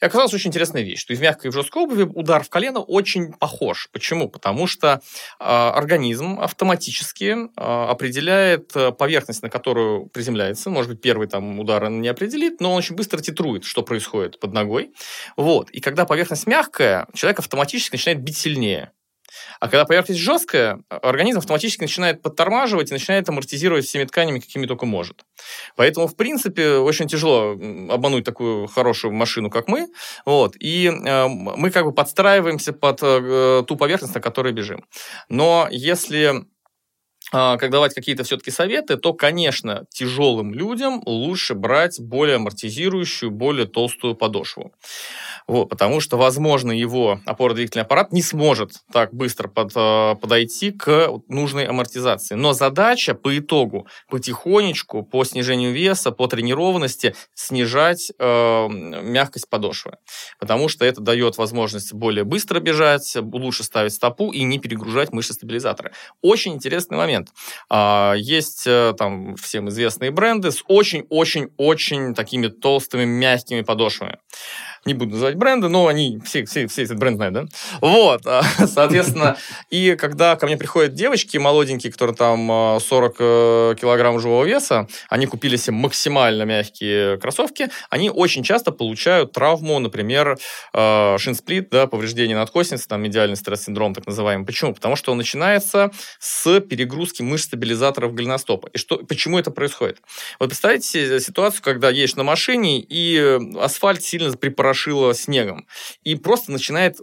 И оказалась очень интересная вещь, что из мягкой и в жесткой обуви удар в колено очень похож. Почему? Потому что э, организм автоматически э, определяет поверхность, на которую приземляется. Может быть, первый там удар он не определит, но он очень быстро титрует, что происходит под ногой. Вот. И когда поверхность мягкая, человек автоматически начинает бить сильнее. А когда поверхность жесткая, организм автоматически начинает подтормаживать и начинает амортизировать всеми тканями, какими только может. Поэтому, в принципе, очень тяжело обмануть такую хорошую машину, как мы. Вот, и э, мы как бы подстраиваемся под э, ту поверхность, на которой бежим. Но если а, как давать какие-то все-таки советы, то, конечно, тяжелым людям лучше брать более амортизирующую, более толстую подошву. Вот, потому что, возможно, его опорно-двигательный аппарат не сможет так быстро под, а, подойти к нужной амортизации. Но задача по итогу потихонечку, по снижению веса, по тренированности снижать э, мягкость подошвы. Потому что это дает возможность более быстро бежать, лучше ставить стопу и не перегружать мышцы стабилизатора. Очень интересный момент момент. А, есть э, там всем известные бренды с очень-очень-очень такими толстыми, мягкими подошвами не буду называть бренды, но они все, все, все этот бренд да? Вот, а, соответственно, и когда ко мне приходят девочки молоденькие, которые там 40 э, килограмм живого веса, они купили себе максимально мягкие кроссовки, они очень часто получают травму, например, э, шинсплит, да, повреждение надкосницы, там медиальный стресс-синдром так называемый. Почему? Потому что он начинается с перегрузки мышц стабилизаторов голеностопа. И что, почему это происходит? Вот представьте ситуацию, когда едешь на машине, и асфальт сильно припорошен прошило снегом. И просто начинает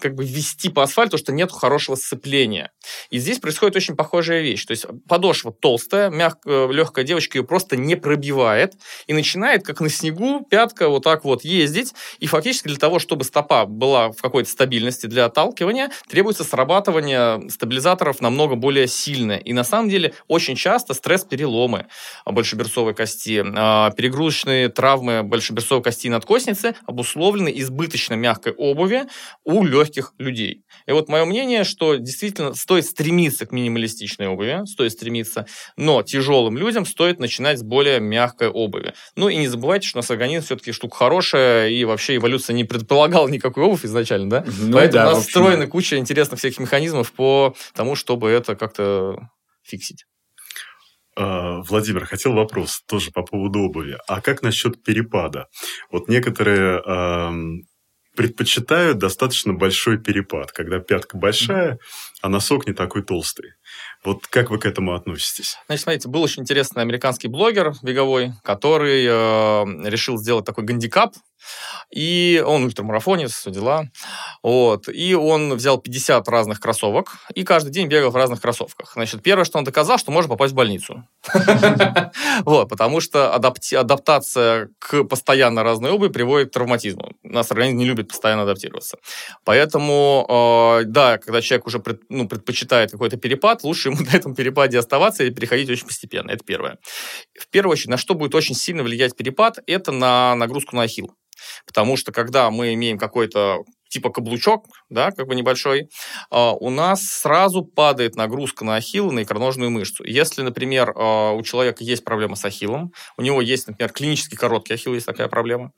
как бы вести по асфальту, что нет хорошего сцепления. И здесь происходит очень похожая вещь. То есть подошва толстая, мягкая, легкая девочка ее просто не пробивает и начинает, как на снегу, пятка вот так вот ездить. И фактически для того, чтобы стопа была в какой-то стабильности для отталкивания, требуется срабатывание стабилизаторов намного более сильное. И на самом деле очень часто стресс-переломы большеберцовой кости, а, перегрузочные травмы большеберцовой кости и надкосницы обусловлены избыточно мягкой обуви у легких легких людей. И вот мое мнение, что действительно стоит стремиться к минималистичной обуви, стоит стремиться, но тяжелым людям стоит начинать с более мягкой обуви. Ну и не забывайте, что у нас организм все-таки штука хорошая, и вообще эволюция не предполагала никакой обувь изначально, да? Ну, Поэтому да, у нас встроена куча интересных всяких механизмов по тому, чтобы это как-то фиксить. А, Владимир, хотел вопрос тоже по поводу обуви. А как насчет перепада? Вот некоторые предпочитают достаточно большой перепад, когда пятка большая, а носок не такой толстый. Вот как вы к этому относитесь? Значит, смотрите, был очень интересный американский блогер беговой, который э, решил сделать такой гандикап и он ультрамарафонец, все дела. Вот. И он взял 50 разных кроссовок и каждый день бегал в разных кроссовках. Значит, первое, что он доказал, что можно попасть в больницу. Вот, потому что адаптация к постоянно разной обуви приводит к травматизму. Нас организм не любит постоянно адаптироваться. Поэтому, э, да, когда человек уже ну, предпочитает какой-то перепад, лучше ему на этом перепаде оставаться и переходить очень постепенно. Это первое. В первую очередь, на что будет очень сильно влиять перепад, это на нагрузку на ахилл. Потому что когда мы имеем какой-то типа каблучок, да, как бы небольшой, а, у нас сразу падает нагрузка на ахилл, на икроножную мышцу. Если, например, а, у человека есть проблема с ахиллом, у него есть, например, клинически короткий ахилл, есть такая проблема.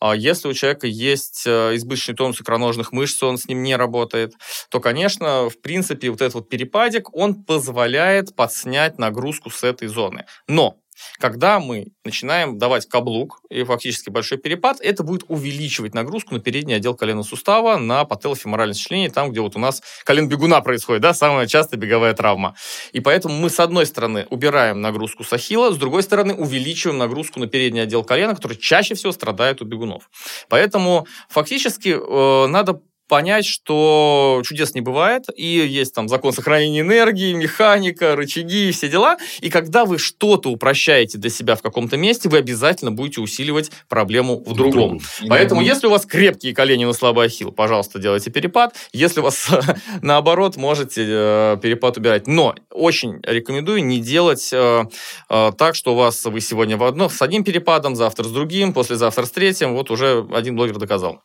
А если у человека есть избыточный тонус икроножных мышц, он с ним не работает, то, конечно, в принципе, вот этот вот перепадик, он позволяет подснять нагрузку с этой зоны. Но когда мы начинаем давать каблук и фактически большой перепад, это будет увеличивать нагрузку на передний отдел коленного сустава, на пателофеморальное сочленение, там, где вот у нас колен бегуна происходит, да, самая частая беговая травма. И поэтому мы, с одной стороны, убираем нагрузку с ахилла, с другой стороны, увеличиваем нагрузку на передний отдел колена, который чаще всего страдает у бегунов. Поэтому фактически э, надо понять, что чудес не бывает, и есть там закон сохранения энергии, механика, рычаги и все дела. И когда вы что-то упрощаете для себя в каком-то месте, вы обязательно будете усиливать проблему в другом. В Поэтому, если у вас крепкие колени, но слабый ахилл, пожалуйста, делайте перепад. Если у вас наоборот, можете э, перепад убирать. Но очень рекомендую не делать э, э, так, что у вас вы сегодня в одно, с одним перепадом, завтра с другим, послезавтра с третьим. Вот уже один блогер доказал.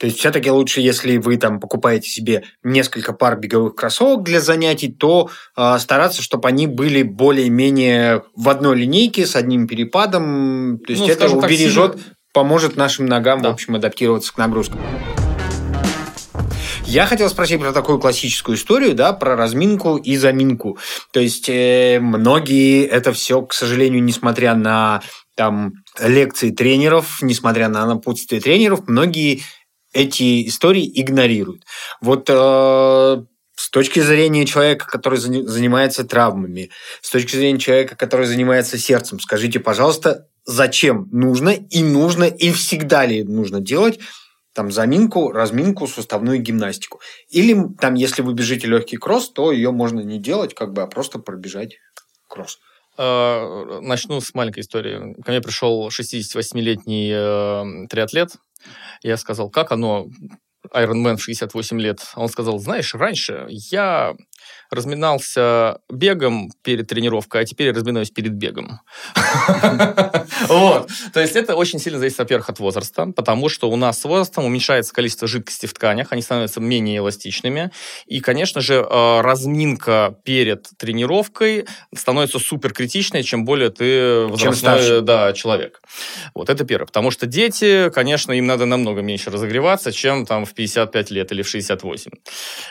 То есть все-таки лучше, если вы там покупаете себе несколько пар беговых кроссовок для занятий, то э, стараться, чтобы они были более-менее в одной линейке с одним перепадом. То есть ну, это убережет, сильно... поможет нашим ногам, да. в общем, адаптироваться к нагрузкам. Я хотел спросить про такую классическую историю, да, про разминку и заминку. То есть э, многие это все, к сожалению, несмотря на там лекции тренеров, несмотря на напутствие тренеров, многие эти истории игнорируют. Вот э, с точки зрения человека, который занимается травмами, с точки зрения человека, который занимается сердцем, скажите, пожалуйста, зачем нужно и нужно и всегда ли нужно делать там заминку, разминку, суставную гимнастику. Или там, если вы бежите легкий кросс, то ее можно не делать, как бы, а просто пробежать кросс. Э, начну с маленькой истории. Ко мне пришел 68-летний э, триатлет, я сказал, как оно, Iron Man в 68 лет? Он сказал, знаешь, раньше я разминался бегом перед тренировкой, а теперь я разминаюсь перед бегом. Вот. То есть это очень сильно зависит, во-первых, от возраста, потому что у нас с возрастом уменьшается количество жидкости в тканях, они становятся менее эластичными. И, конечно же, э, разминка перед тренировкой становится супер критичной, чем более ты возрастной да, человек. Вот это первое. Потому что дети, конечно, им надо намного меньше разогреваться, чем там в 55 лет или в 68.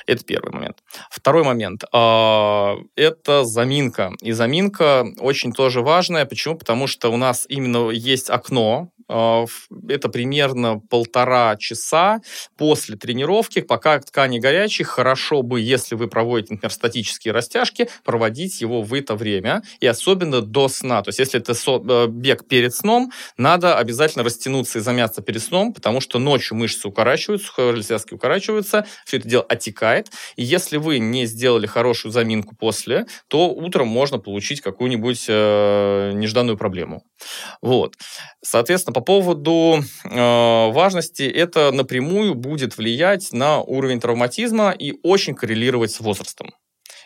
Это первый момент. Второй момент это заминка. И заминка очень тоже важная. Почему? Потому что у нас именно есть окно, а, это примерно полтора часа после тренировки, пока ткани горячие, хорошо бы, если вы проводите, например, статические растяжки, проводить его в это время, и особенно до сна. То есть, если это э, бег перед сном, надо обязательно растянуться и замяться перед сном, потому что ночью мышцы укорачиваются, связки укорачиваются, все это дело отекает, и если вы не сделали хорошую заминку после, то утром можно получить какую-нибудь э, нежданную проблему. Вот. Соответственно, по поводу э, важности, это напрямую будет влиять на уровень травматизма и очень коррелировать с возрастом.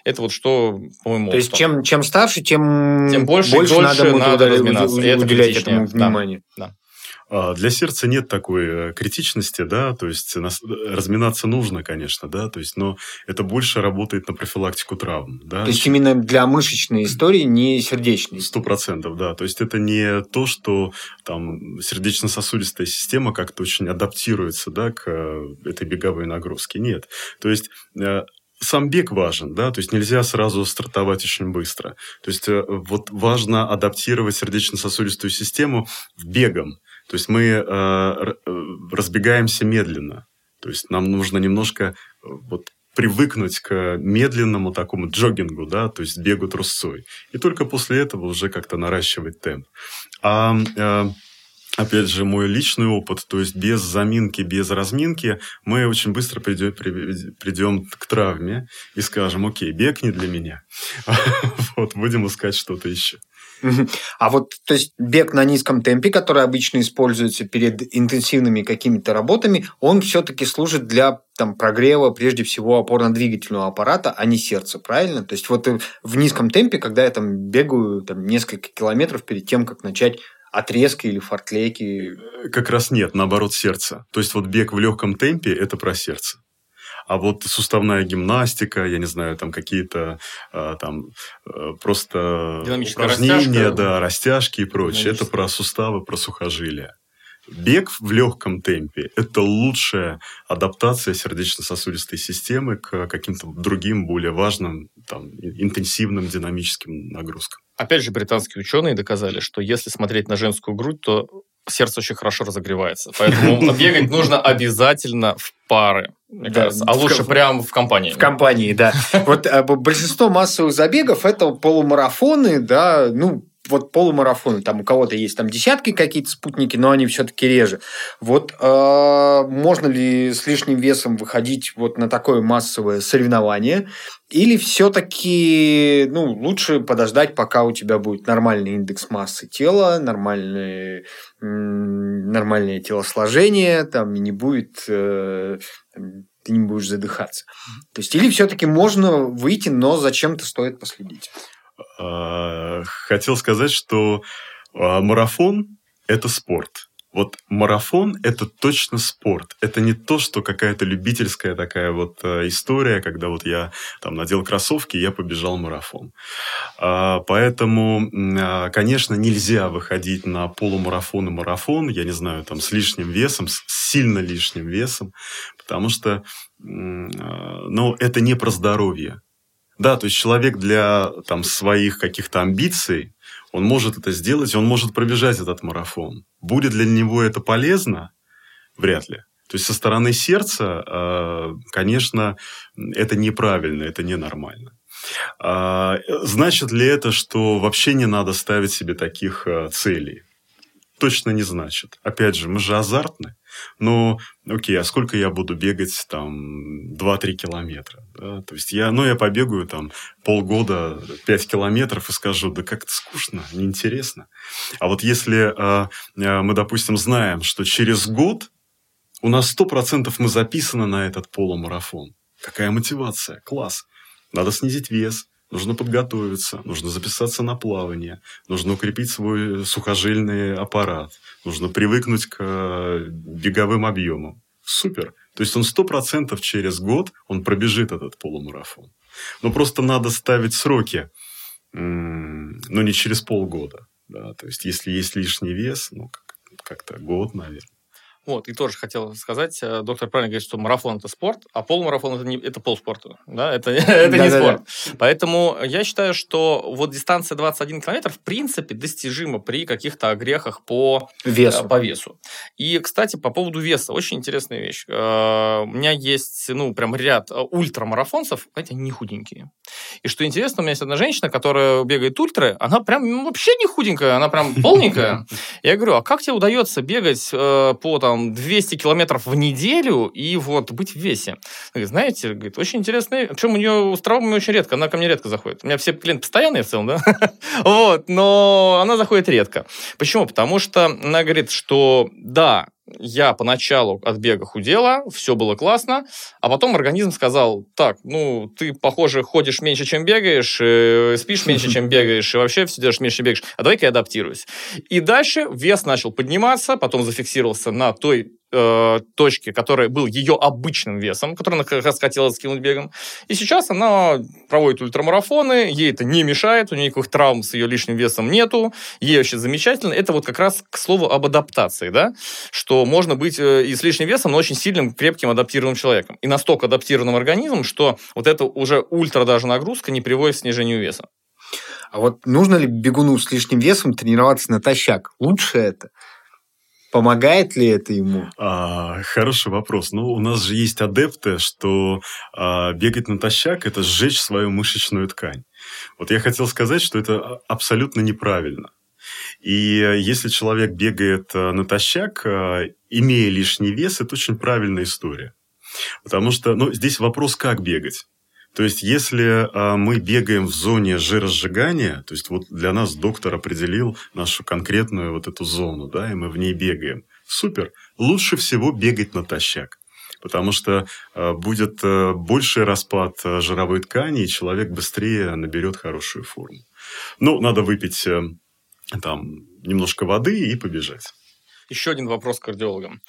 Это вот что, по-моему, То есть, чем, чем старше, тем, тем больше, больше надо, надо, надо разминаться. уделять этому внимание. Да. да. А, для сердца нет такой э, критичности, да, то есть разминаться нужно, конечно, да, то есть, но это больше работает на профилактику травм, да. То есть именно для мышечной истории, не сердечной. Сто процентов, да. То есть это не то, что там сердечно-сосудистая система как-то очень адаптируется, да, к э, этой беговой нагрузке. Нет. То есть э, сам бег важен, да, то есть нельзя сразу стартовать очень быстро. То есть вот важно адаптировать сердечно-сосудистую систему бегом. То есть мы э, э, разбегаемся медленно. То есть нам нужно немножко э, вот привыкнуть к медленному такому джогингу, да, то есть бегу трусцой. И только после этого уже как-то наращивать темп. А э, опять же, мой личный опыт, то есть без заминки, без разминки, мы очень быстро придем, придем к травме и скажем, окей, бег не для меня. Вот, будем искать что-то еще. А вот, то есть, бег на низком темпе, который обычно используется перед интенсивными какими-то работами, он все-таки служит для там, прогрева, прежде всего, опорно-двигательного аппарата, а не сердца, правильно? То есть, вот в низком темпе, когда я там бегаю там, несколько километров перед тем, как начать отрезки или фортлейки? Как раз нет, наоборот, сердце. То есть, вот бег в легком темпе – это про сердце. А вот суставная гимнастика, я не знаю, там какие-то а, там э, просто упражнения, растяжка. да, растяжки и прочее. Это про суставы, про сухожилия. Бег в легком темпе – это лучшая адаптация сердечно-сосудистой системы к каким-то другим, более важным, там, интенсивным динамическим нагрузкам. Опять же, британские ученые доказали, что если смотреть на женскую грудь, то сердце очень хорошо разогревается. Поэтому бегать нужно обязательно в пары. Мне да, кажется. А лучше в, прямо в компании. В компании, да. Вот э, большинство массовых забегов это полумарафоны, да, ну, вот полумарафоны, там у кого-то есть там десятки какие-то спутники, но они все-таки реже. Вот э, можно ли с лишним весом выходить вот на такое массовое соревнование? Или все-таки ну, лучше подождать, пока у тебя будет нормальный индекс массы тела, нормальное, нормальное телосложение, там, и не будет э, ты не будешь задыхаться. То есть, или все-таки можно выйти, но зачем-то стоит последить. А, хотел сказать, что а, марафон – это спорт. Вот марафон – это точно спорт. Это не то, что какая-то любительская такая вот а, история, когда вот я там надел кроссовки, и я побежал марафон. Поэтому, конечно, нельзя выходить на полумарафон и марафон, я не знаю, там с лишним весом, с сильно лишним весом, потому что ну, это не про здоровье. Да, то есть человек для там, своих каких-то амбиций, он может это сделать, он может пробежать этот марафон. Будет для него это полезно? Вряд ли. То есть со стороны сердца, а, конечно, это неправильно, это ненормально. А, значит ли это, что вообще не надо ставить себе таких а, целей? Точно не значит. Опять же, мы же азартны. Но, окей, а сколько я буду бегать там 2-3 километра? Да? То есть я, ну, я побегаю там полгода 5 километров и скажу, да как-то скучно, неинтересно. А вот если э, мы, допустим, знаем, что через год у нас 100% мы записаны на этот полумарафон. Какая мотивация? Класс. Надо снизить вес, нужно подготовиться, нужно записаться на плавание, нужно укрепить свой сухожильный аппарат, нужно привыкнуть к э, беговым объемам. Супер. То есть он сто процентов через год он пробежит этот полумарафон. Но просто надо ставить сроки, но не через полгода. Да? То есть если есть лишний вес, ну как-то год, наверное. Вот, и тоже хотел сказать, э, доктор правильно говорит, что марафон – это спорт, а полумарафон – это, не, это полспорта, да, это, это не спорт. Поэтому я считаю, что вот дистанция 21 километр в принципе достижима при каких-то огрехах по весу. по весу. И, кстати, по поводу веса, очень интересная вещь. Э, у меня есть, ну, прям ряд ультрамарафонцев, знаете, не худенькие. И что интересно, у меня есть одна женщина, которая бегает ультры, она прям ну, вообще не худенькая, она прям полненькая. Я говорю, а как тебе удается бегать э, по там там 200 километров в неделю и вот быть в весе. Говорит, знаете, говорит, очень интересно. Причем у нее с травмами очень редко, она ко мне редко заходит. У меня все клиенты постоянные в целом, да? вот, но она заходит редко. Почему? Потому что она говорит, что да, я поначалу от бега худела, все было классно, а потом организм сказал, так, ну, ты, похоже, ходишь меньше, чем бегаешь, э, спишь меньше, чем бегаешь, и вообще все делаешь меньше, чем бегаешь, а давай-ка я адаптируюсь. И дальше вес начал подниматься, потом зафиксировался на той э, точки, который был ее обычным весом, который она как раз хотела скинуть бегом. И сейчас она проводит ультрамарафоны, ей это не мешает, у нее никаких травм с ее лишним весом нету, ей вообще замечательно. Это вот как раз к слову об адаптации, да, что можно быть э, и с лишним весом, но очень сильным, крепким, адаптированным человеком. И настолько адаптированным организмом, что вот эта уже ультра даже нагрузка не приводит к снижению веса. А вот нужно ли бегуну с лишним весом тренироваться натощак? Лучше это? Помогает ли это ему? А, хороший вопрос. Ну, у нас же есть адепты, что а, бегать натощак – это сжечь свою мышечную ткань. Вот я хотел сказать, что это абсолютно неправильно. И если человек бегает а, натощак, а, имея лишний вес, это очень правильная история. Потому что, ну, здесь вопрос, как бегать. То есть, если а, мы бегаем в зоне жиросжигания, то есть, вот для нас доктор определил нашу конкретную вот эту зону, да, и мы в ней бегаем. Супер. Лучше всего бегать натощак потому что э, будет э, больший распад э, жировой ткани, и человек быстрее наберет хорошую форму. Ну, надо выпить э, там немножко воды и побежать. Еще один вопрос к кардиологам.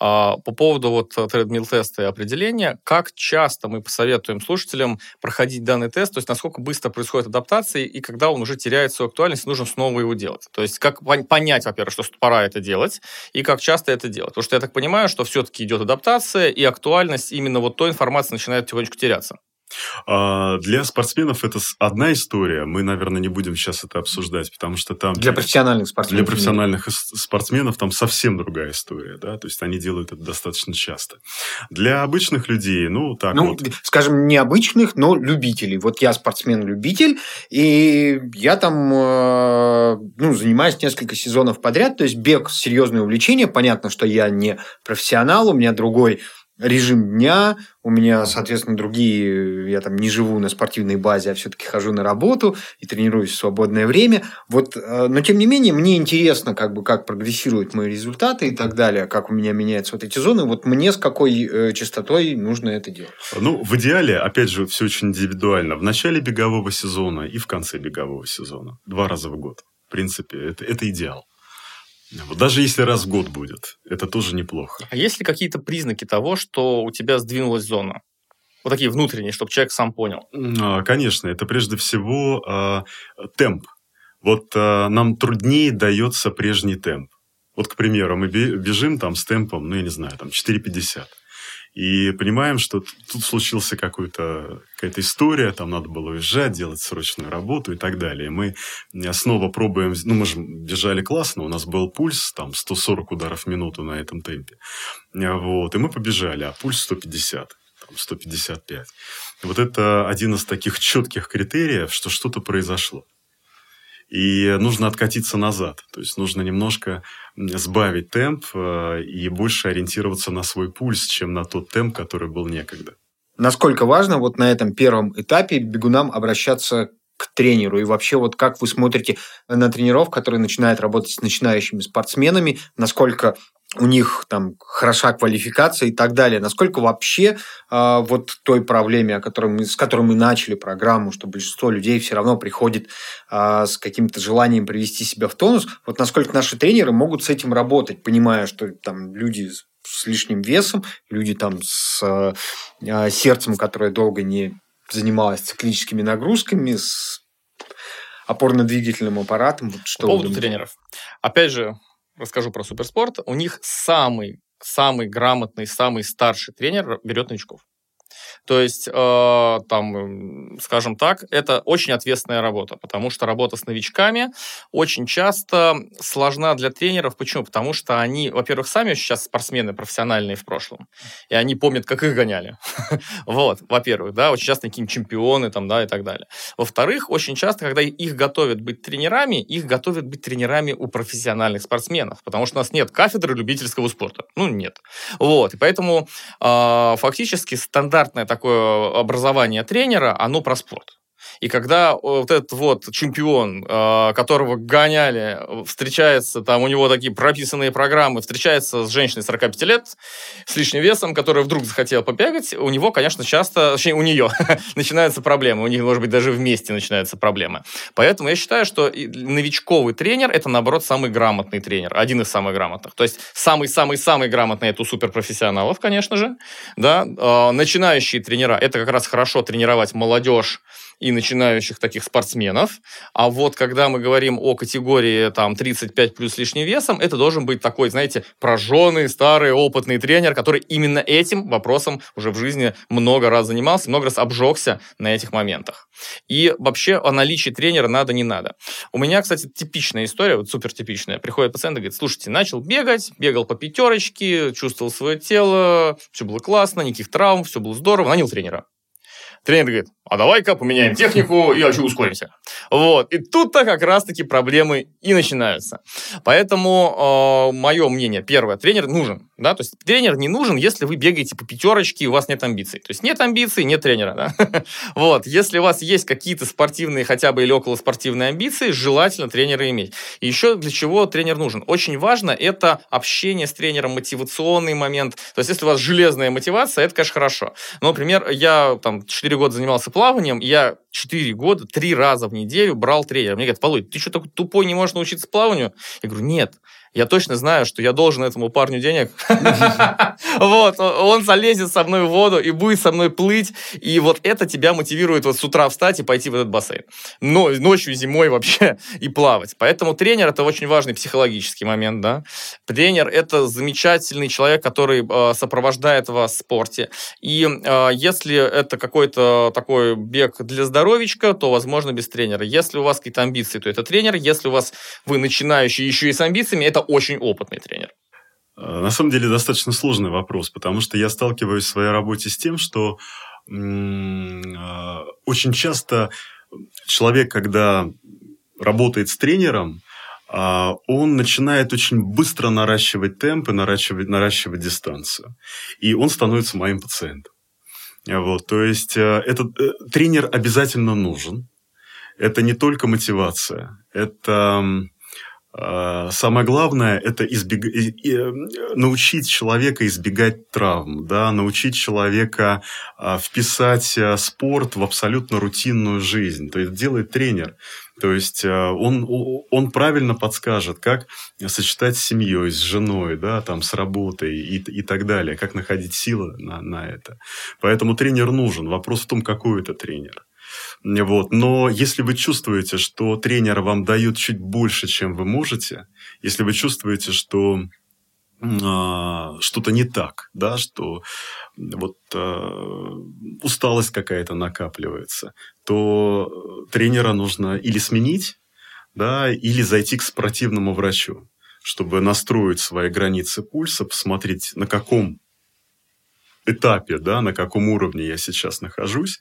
А, по поводу вот тредмил теста и определения, как часто мы посоветуем слушателям проходить данный тест, то есть насколько быстро происходит адаптация и когда он уже теряет свою актуальность, нужно снова его делать. То есть как понять, во-первых, что пора это делать, и как часто это делать. Потому что я так понимаю, что все-таки идет адаптация, и актуальность именно вот той информации начинает потихонечку теряться. А, для спортсменов это одна история. Мы, наверное, не будем сейчас это обсуждать, потому что там... Для профессиональных спортсменов. Для профессиональных спортсменов там совсем другая история, да, то есть они делают это достаточно часто. Для обычных людей, ну, так ну, вот... скажем, не обычных, но любителей. Вот я спортсмен-любитель, и я там, э, ну, занимаюсь несколько сезонов подряд, то есть бег – серьезное увлечение. Понятно, что я не профессионал, у меня другой режим дня, у меня, соответственно, другие, я там не живу на спортивной базе, а все-таки хожу на работу и тренируюсь в свободное время. Вот, э, но тем не менее, мне интересно, как бы, как прогрессируют мои результаты и так далее, как у меня меняются вот эти зоны. Вот мне с какой э, частотой нужно это делать? Ну, в идеале, опять же, все очень индивидуально. В начале бегового сезона и в конце бегового сезона. Два раза в год. В принципе, это, это идеал. Даже если раз в год будет, это тоже неплохо. А есть ли какие-то признаки того, что у тебя сдвинулась зона? Вот такие внутренние, чтобы человек сам понял. А, конечно, это прежде всего э, темп. Вот э, нам труднее дается прежний темп. Вот, к примеру, мы бежим там с темпом, ну, я не знаю, там 4,50 и понимаем, что тут случился какой-то, какая-то история, там надо было уезжать, делать срочную работу и так далее. Мы снова пробуем, ну, мы же бежали классно, у нас был пульс, там, 140 ударов в минуту на этом темпе. Вот, и мы побежали, а пульс 150. 155. Вот это один из таких четких критериев, что что-то произошло и нужно откатиться назад. То есть нужно немножко сбавить темп э, и больше ориентироваться на свой пульс, чем на тот темп, который был некогда. Насколько важно вот на этом первом этапе бегунам обращаться к тренеру? И вообще, вот как вы смотрите на тренеров, которые начинают работать с начинающими спортсменами, насколько у них там хороша квалификация и так далее. Насколько вообще э, вот той проблеме, о которой мы, с которой мы начали программу, что большинство людей все равно приходит э, с каким-то желанием привести себя в тонус, вот насколько наши тренеры могут с этим работать, понимая, что там люди с лишним весом, люди там с э, сердцем, которое долго не занималось циклическими нагрузками, с опорно-двигательным аппаратом. Вот что По поводу тренеров. Опять же, расскажу про суперспорт. У них самый самый грамотный, самый старший тренер берет новичков. То есть, э, там, скажем так, это очень ответственная работа, потому что работа с новичками очень часто сложна для тренеров. Почему? Потому что они, во-первых, сами сейчас спортсмены профессиональные в прошлом, и они помнят, как их гоняли. вот, во-первых, да, очень часто какие-нибудь чемпионы там, да, и так далее. Во-вторых, очень часто, когда их готовят быть тренерами, их готовят быть тренерами у профессиональных спортсменов, потому что у нас нет кафедры любительского спорта. Ну, нет. Вот, и поэтому э, фактически стандартная такая такое образование тренера, оно про спорт. И когда вот этот вот чемпион, а, которого гоняли, встречается, там у него такие прописанные программы, встречается с женщиной 45 лет, с лишним весом, которая вдруг захотела побегать, у него, конечно, часто, точнее, у нее начинаются проблемы. У них, может быть, даже вместе начинаются проблемы. Поэтому я считаю, что новичковый тренер – это, наоборот, самый грамотный тренер, один из самых грамотных. То есть самый-самый-самый грамотный – это у суперпрофессионалов, конечно же. Да? А, начинающие тренера – это как раз хорошо тренировать молодежь, и начинающих таких спортсменов. А вот когда мы говорим о категории там 35 плюс лишним весом, это должен быть такой, знаете, прожженный, старый, опытный тренер, который именно этим вопросом уже в жизни много раз занимался, много раз обжегся на этих моментах. И вообще о наличии тренера надо, не надо. У меня, кстати, типичная история, вот супер типичная. Приходит пациент и говорит, слушайте, начал бегать, бегал по пятерочке, чувствовал свое тело, все было классно, никаких травм, все было здорово, нанял тренера. Тренер говорит, а давай-ка поменяем технику и вообще ускоримся. Вот. И тут-то как раз-таки проблемы и начинаются. Поэтому э, мое мнение, первое, тренер нужен. Да? То есть тренер не нужен, если вы бегаете по пятерочке и у вас нет амбиций. То есть нет амбиций, нет тренера. Да? вот. Если у вас есть какие-то спортивные хотя бы или около спортивные амбиции, желательно тренера иметь. И еще для чего тренер нужен? Очень важно это общение с тренером, мотивационный момент. То есть если у вас железная мотивация, это, конечно, хорошо. Но, например, я там 4 года занимался плаванием, я 4 года, 3 раза в неделю брал тренера. Мне говорят, Володь, ты что такой тупой, не можешь научиться плаванию? Я говорю, нет, я точно знаю, что я должен этому парню денег. Вот, он залезет со мной в воду и будет со мной плыть, и вот это тебя мотивирует вот с утра встать и пойти в этот бассейн. Но ночью, зимой вообще и плавать. Поэтому тренер это очень важный психологический момент, да. Тренер это замечательный человек, который э, сопровождает вас в спорте. И э, если это какой-то такой бег для здоровичка, то возможно без тренера. Если у вас какие-то амбиции, то это тренер. Если у вас вы начинающий еще и с амбициями, это очень опытный тренер? А, на самом деле достаточно сложный вопрос, потому что я сталкиваюсь в своей работе с тем, что а, очень часто человек, когда работает с тренером, а, он начинает очень быстро наращивать темп и наращивать, наращивать дистанцию. И он становится моим пациентом. Вот, то есть этот э, тренер обязательно нужен. Это не только мотивация, это самое главное – это избег... Э, научить человека избегать травм, да, научить человека а, вписать а, спорт в абсолютно рутинную жизнь. То есть делает тренер. То есть он, он правильно подскажет, как сочетать с семьей, с женой, да, там, с работой и, и так далее, как находить силы на, на это. Поэтому тренер нужен. Вопрос в том, какой это тренер. Вот. Но если вы чувствуете, что тренер вам дает чуть больше, чем вы можете, если вы чувствуете, что а, что-то не так, да, что вот а, усталость какая-то накапливается, то тренера нужно или сменить, да, или зайти к спортивному врачу, чтобы настроить свои границы пульса, посмотреть, на каком этапе, да, на каком уровне я сейчас нахожусь,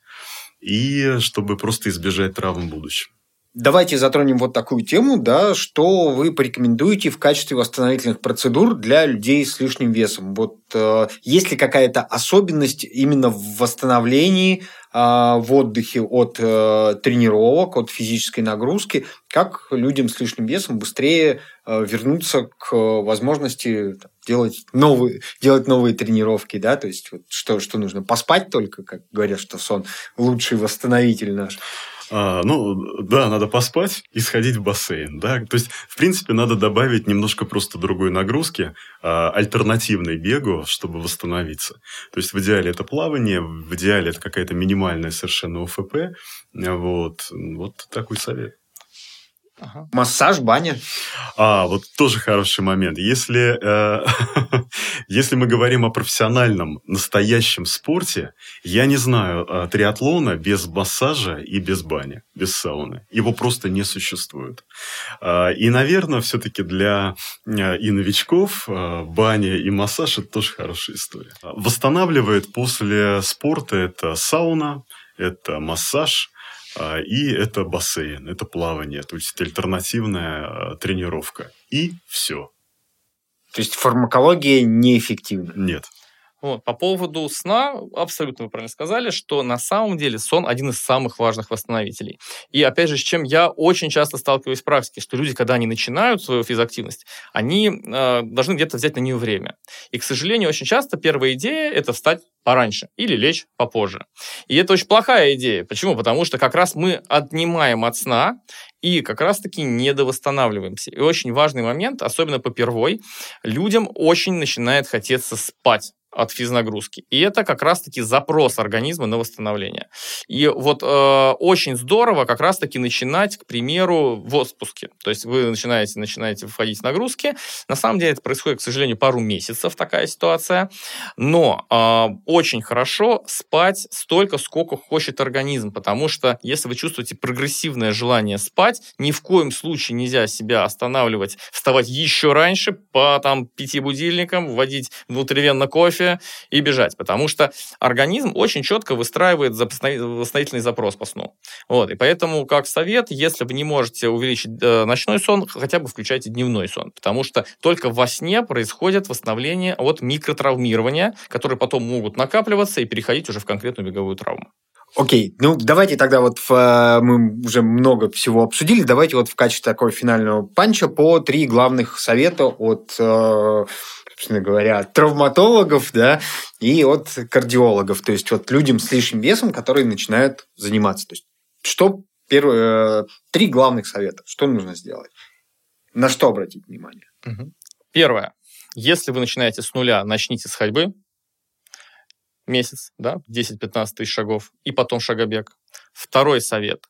и чтобы просто избежать травм в будущем. Давайте затронем вот такую тему, да, что вы порекомендуете в качестве восстановительных процедур для людей с лишним весом. Вот э, есть ли какая-то особенность именно в восстановлении в отдыхе от э, тренировок, от физической нагрузки, как людям с лишним весом быстрее э, вернуться к возможности делать новые, делать новые тренировки, да, то есть вот что, что нужно, поспать только, как говорят, что сон лучший восстановитель наш. А, ну, да, надо поспать и сходить в бассейн, да. То есть, в принципе, надо добавить немножко просто другой нагрузки, а, альтернативной бегу, чтобы восстановиться. То есть, в идеале это плавание, в идеале это какая-то минимальная совершенно ОФП. Вот, вот такой совет. Ага. Массаж, баня. А, вот тоже хороший момент. Если, э, если мы говорим о профессиональном, настоящем спорте, я не знаю э, триатлона без массажа и без бани, без сауны. Его просто не существует. Э, и, наверное, все-таки для э, и новичков э, баня и массаж – это тоже хорошая история. Восстанавливает после спорта это сауна, это массаж – и это бассейн, это плавание, то есть альтернативная а, тренировка. И все. То есть фармакология неэффективна? Нет. Вот. По поводу сна, абсолютно вы правильно сказали, что на самом деле сон один из самых важных восстановителей. И опять же, с чем я очень часто сталкиваюсь в практике, что люди, когда они начинают свою физактивность, они э, должны где-то взять на нее время. И, к сожалению, очень часто первая идея – это встать пораньше или лечь попозже. И это очень плохая идея. Почему? Потому что как раз мы отнимаем от сна и как раз-таки недовосстанавливаемся. И очень важный момент, особенно по первой, людям очень начинает хотеться спать от физнагрузки. И это как раз-таки запрос организма на восстановление. И вот э, очень здорово как раз-таки начинать, к примеру, в отпуске. То есть вы начинаете, начинаете входить в нагрузки. На самом деле это происходит, к сожалению, пару месяцев такая ситуация. Но э, очень хорошо спать столько, сколько хочет организм. Потому что если вы чувствуете прогрессивное желание спать, ни в коем случае нельзя себя останавливать, вставать еще раньше по там пяти будильникам, вводить внутривенно кофе, действия и бежать, потому что организм очень четко выстраивает восстановительный запрос по сну. Вот, и поэтому, как совет, если вы не можете увеличить э, ночной сон, хотя бы включайте дневной сон, потому что только во сне происходит восстановление от микротравмирования, которые потом могут накапливаться и переходить уже в конкретную беговую травму. Окей, ну давайте тогда вот в, э, мы уже много всего обсудили, давайте вот в качестве такого финального панча по три главных совета от э, собственно говоря, от травматологов, да, и от кардиологов, то есть вот людям с лишним весом, которые начинают заниматься. То есть что первое, три главных совета, что нужно сделать, на что обратить внимание? Первое. Если вы начинаете с нуля, начните с ходьбы, месяц, да, 10-15 тысяч шагов, и потом шагобег. Второй совет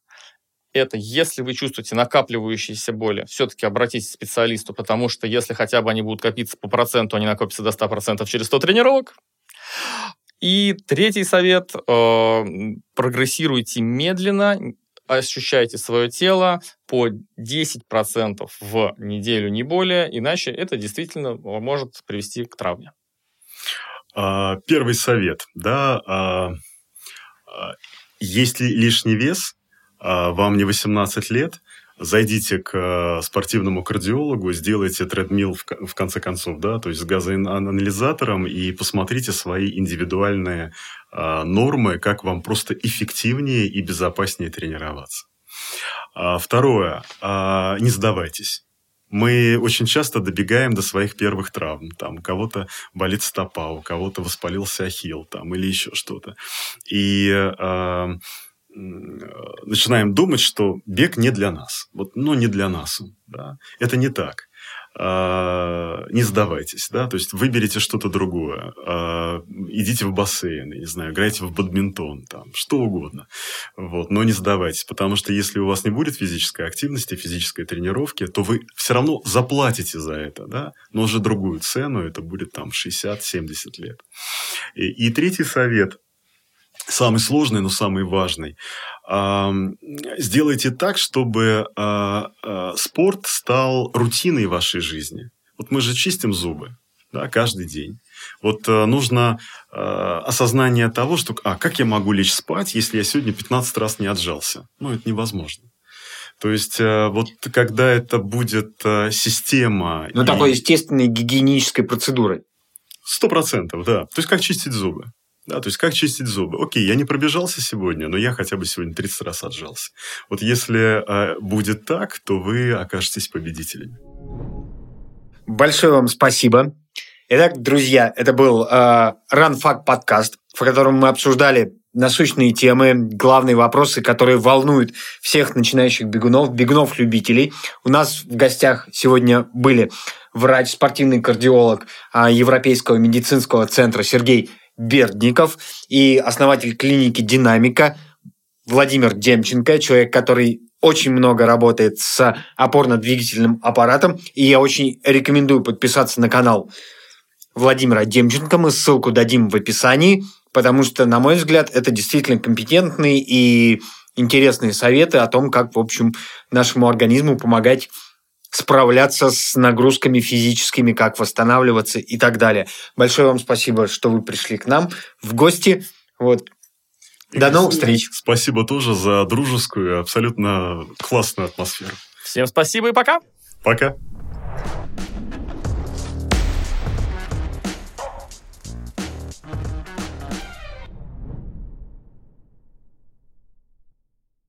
это если вы чувствуете накапливающиеся боли, все-таки обратитесь к специалисту, потому что если хотя бы они будут копиться по проценту, они накопятся до 100% через 100 тренировок. И третий совет э, прогрессируйте медленно, ощущайте свое тело по 10% в неделю, не более, иначе это действительно может привести к травме. А, первый совет, да, а, а, если лишний вес, вам не 18 лет, зайдите к э, спортивному кардиологу, сделайте тредмил в конце концов, да, то есть с газоанализатором и посмотрите свои индивидуальные а, нормы, как вам просто эффективнее и безопаснее тренироваться. А, второе, не сдавайтесь. Мы очень часто добегаем до своих первых травм. Там у кого-то болит стопа, у кого-то воспалился ахилл там, или еще что-то. И начинаем думать, что бег не для нас. Вот, ну, не для нас. Да? Это не так. А, не сдавайтесь, да, то есть выберите что-то другое, а, идите в бассейн, не знаю, играйте в бадминтон, там, что угодно, вот, но не сдавайтесь, потому что если у вас не будет физической активности, физической тренировки, то вы все равно заплатите за это, да, но уже другую цену, это будет там 60-70 лет. И, и третий совет – самый сложный, но самый важный. Сделайте так, чтобы а, а, спорт стал рутиной вашей жизни. Вот мы же чистим зубы да, каждый день. Вот э, нужно э, осознание того, что а как я могу лечь спать, если я сегодня 15 раз не отжался? Ну, это невозможно. То есть, э, вот когда это будет э, система... Ну, и... такой естественной гигиенической процедурой. Сто процентов, да. То есть, как чистить зубы. Да, то есть как чистить зубы? Окей, я не пробежался сегодня, но я хотя бы сегодня 30 раз отжался. Вот если э, будет так, то вы окажетесь победителями. Большое вам спасибо. Итак, друзья, это был э, Run Fact подкаст, в котором мы обсуждали насущные темы, главные вопросы, которые волнуют всех начинающих бегунов, бегунов-любителей. У нас в гостях сегодня были врач, спортивный кардиолог э, Европейского медицинского центра Сергей Бердников и основатель клиники «Динамика» Владимир Демченко, человек, который очень много работает с опорно-двигательным аппаратом, и я очень рекомендую подписаться на канал Владимира Демченко. Мы ссылку дадим в описании, потому что, на мой взгляд, это действительно компетентные и интересные советы о том, как, в общем, нашему организму помогать справляться с нагрузками физическими, как восстанавливаться и так далее. Большое вам спасибо, что вы пришли к нам в гости. Вот. До новых встреч. Спасибо тоже за дружескую, абсолютно классную атмосферу. Всем спасибо и пока. Пока.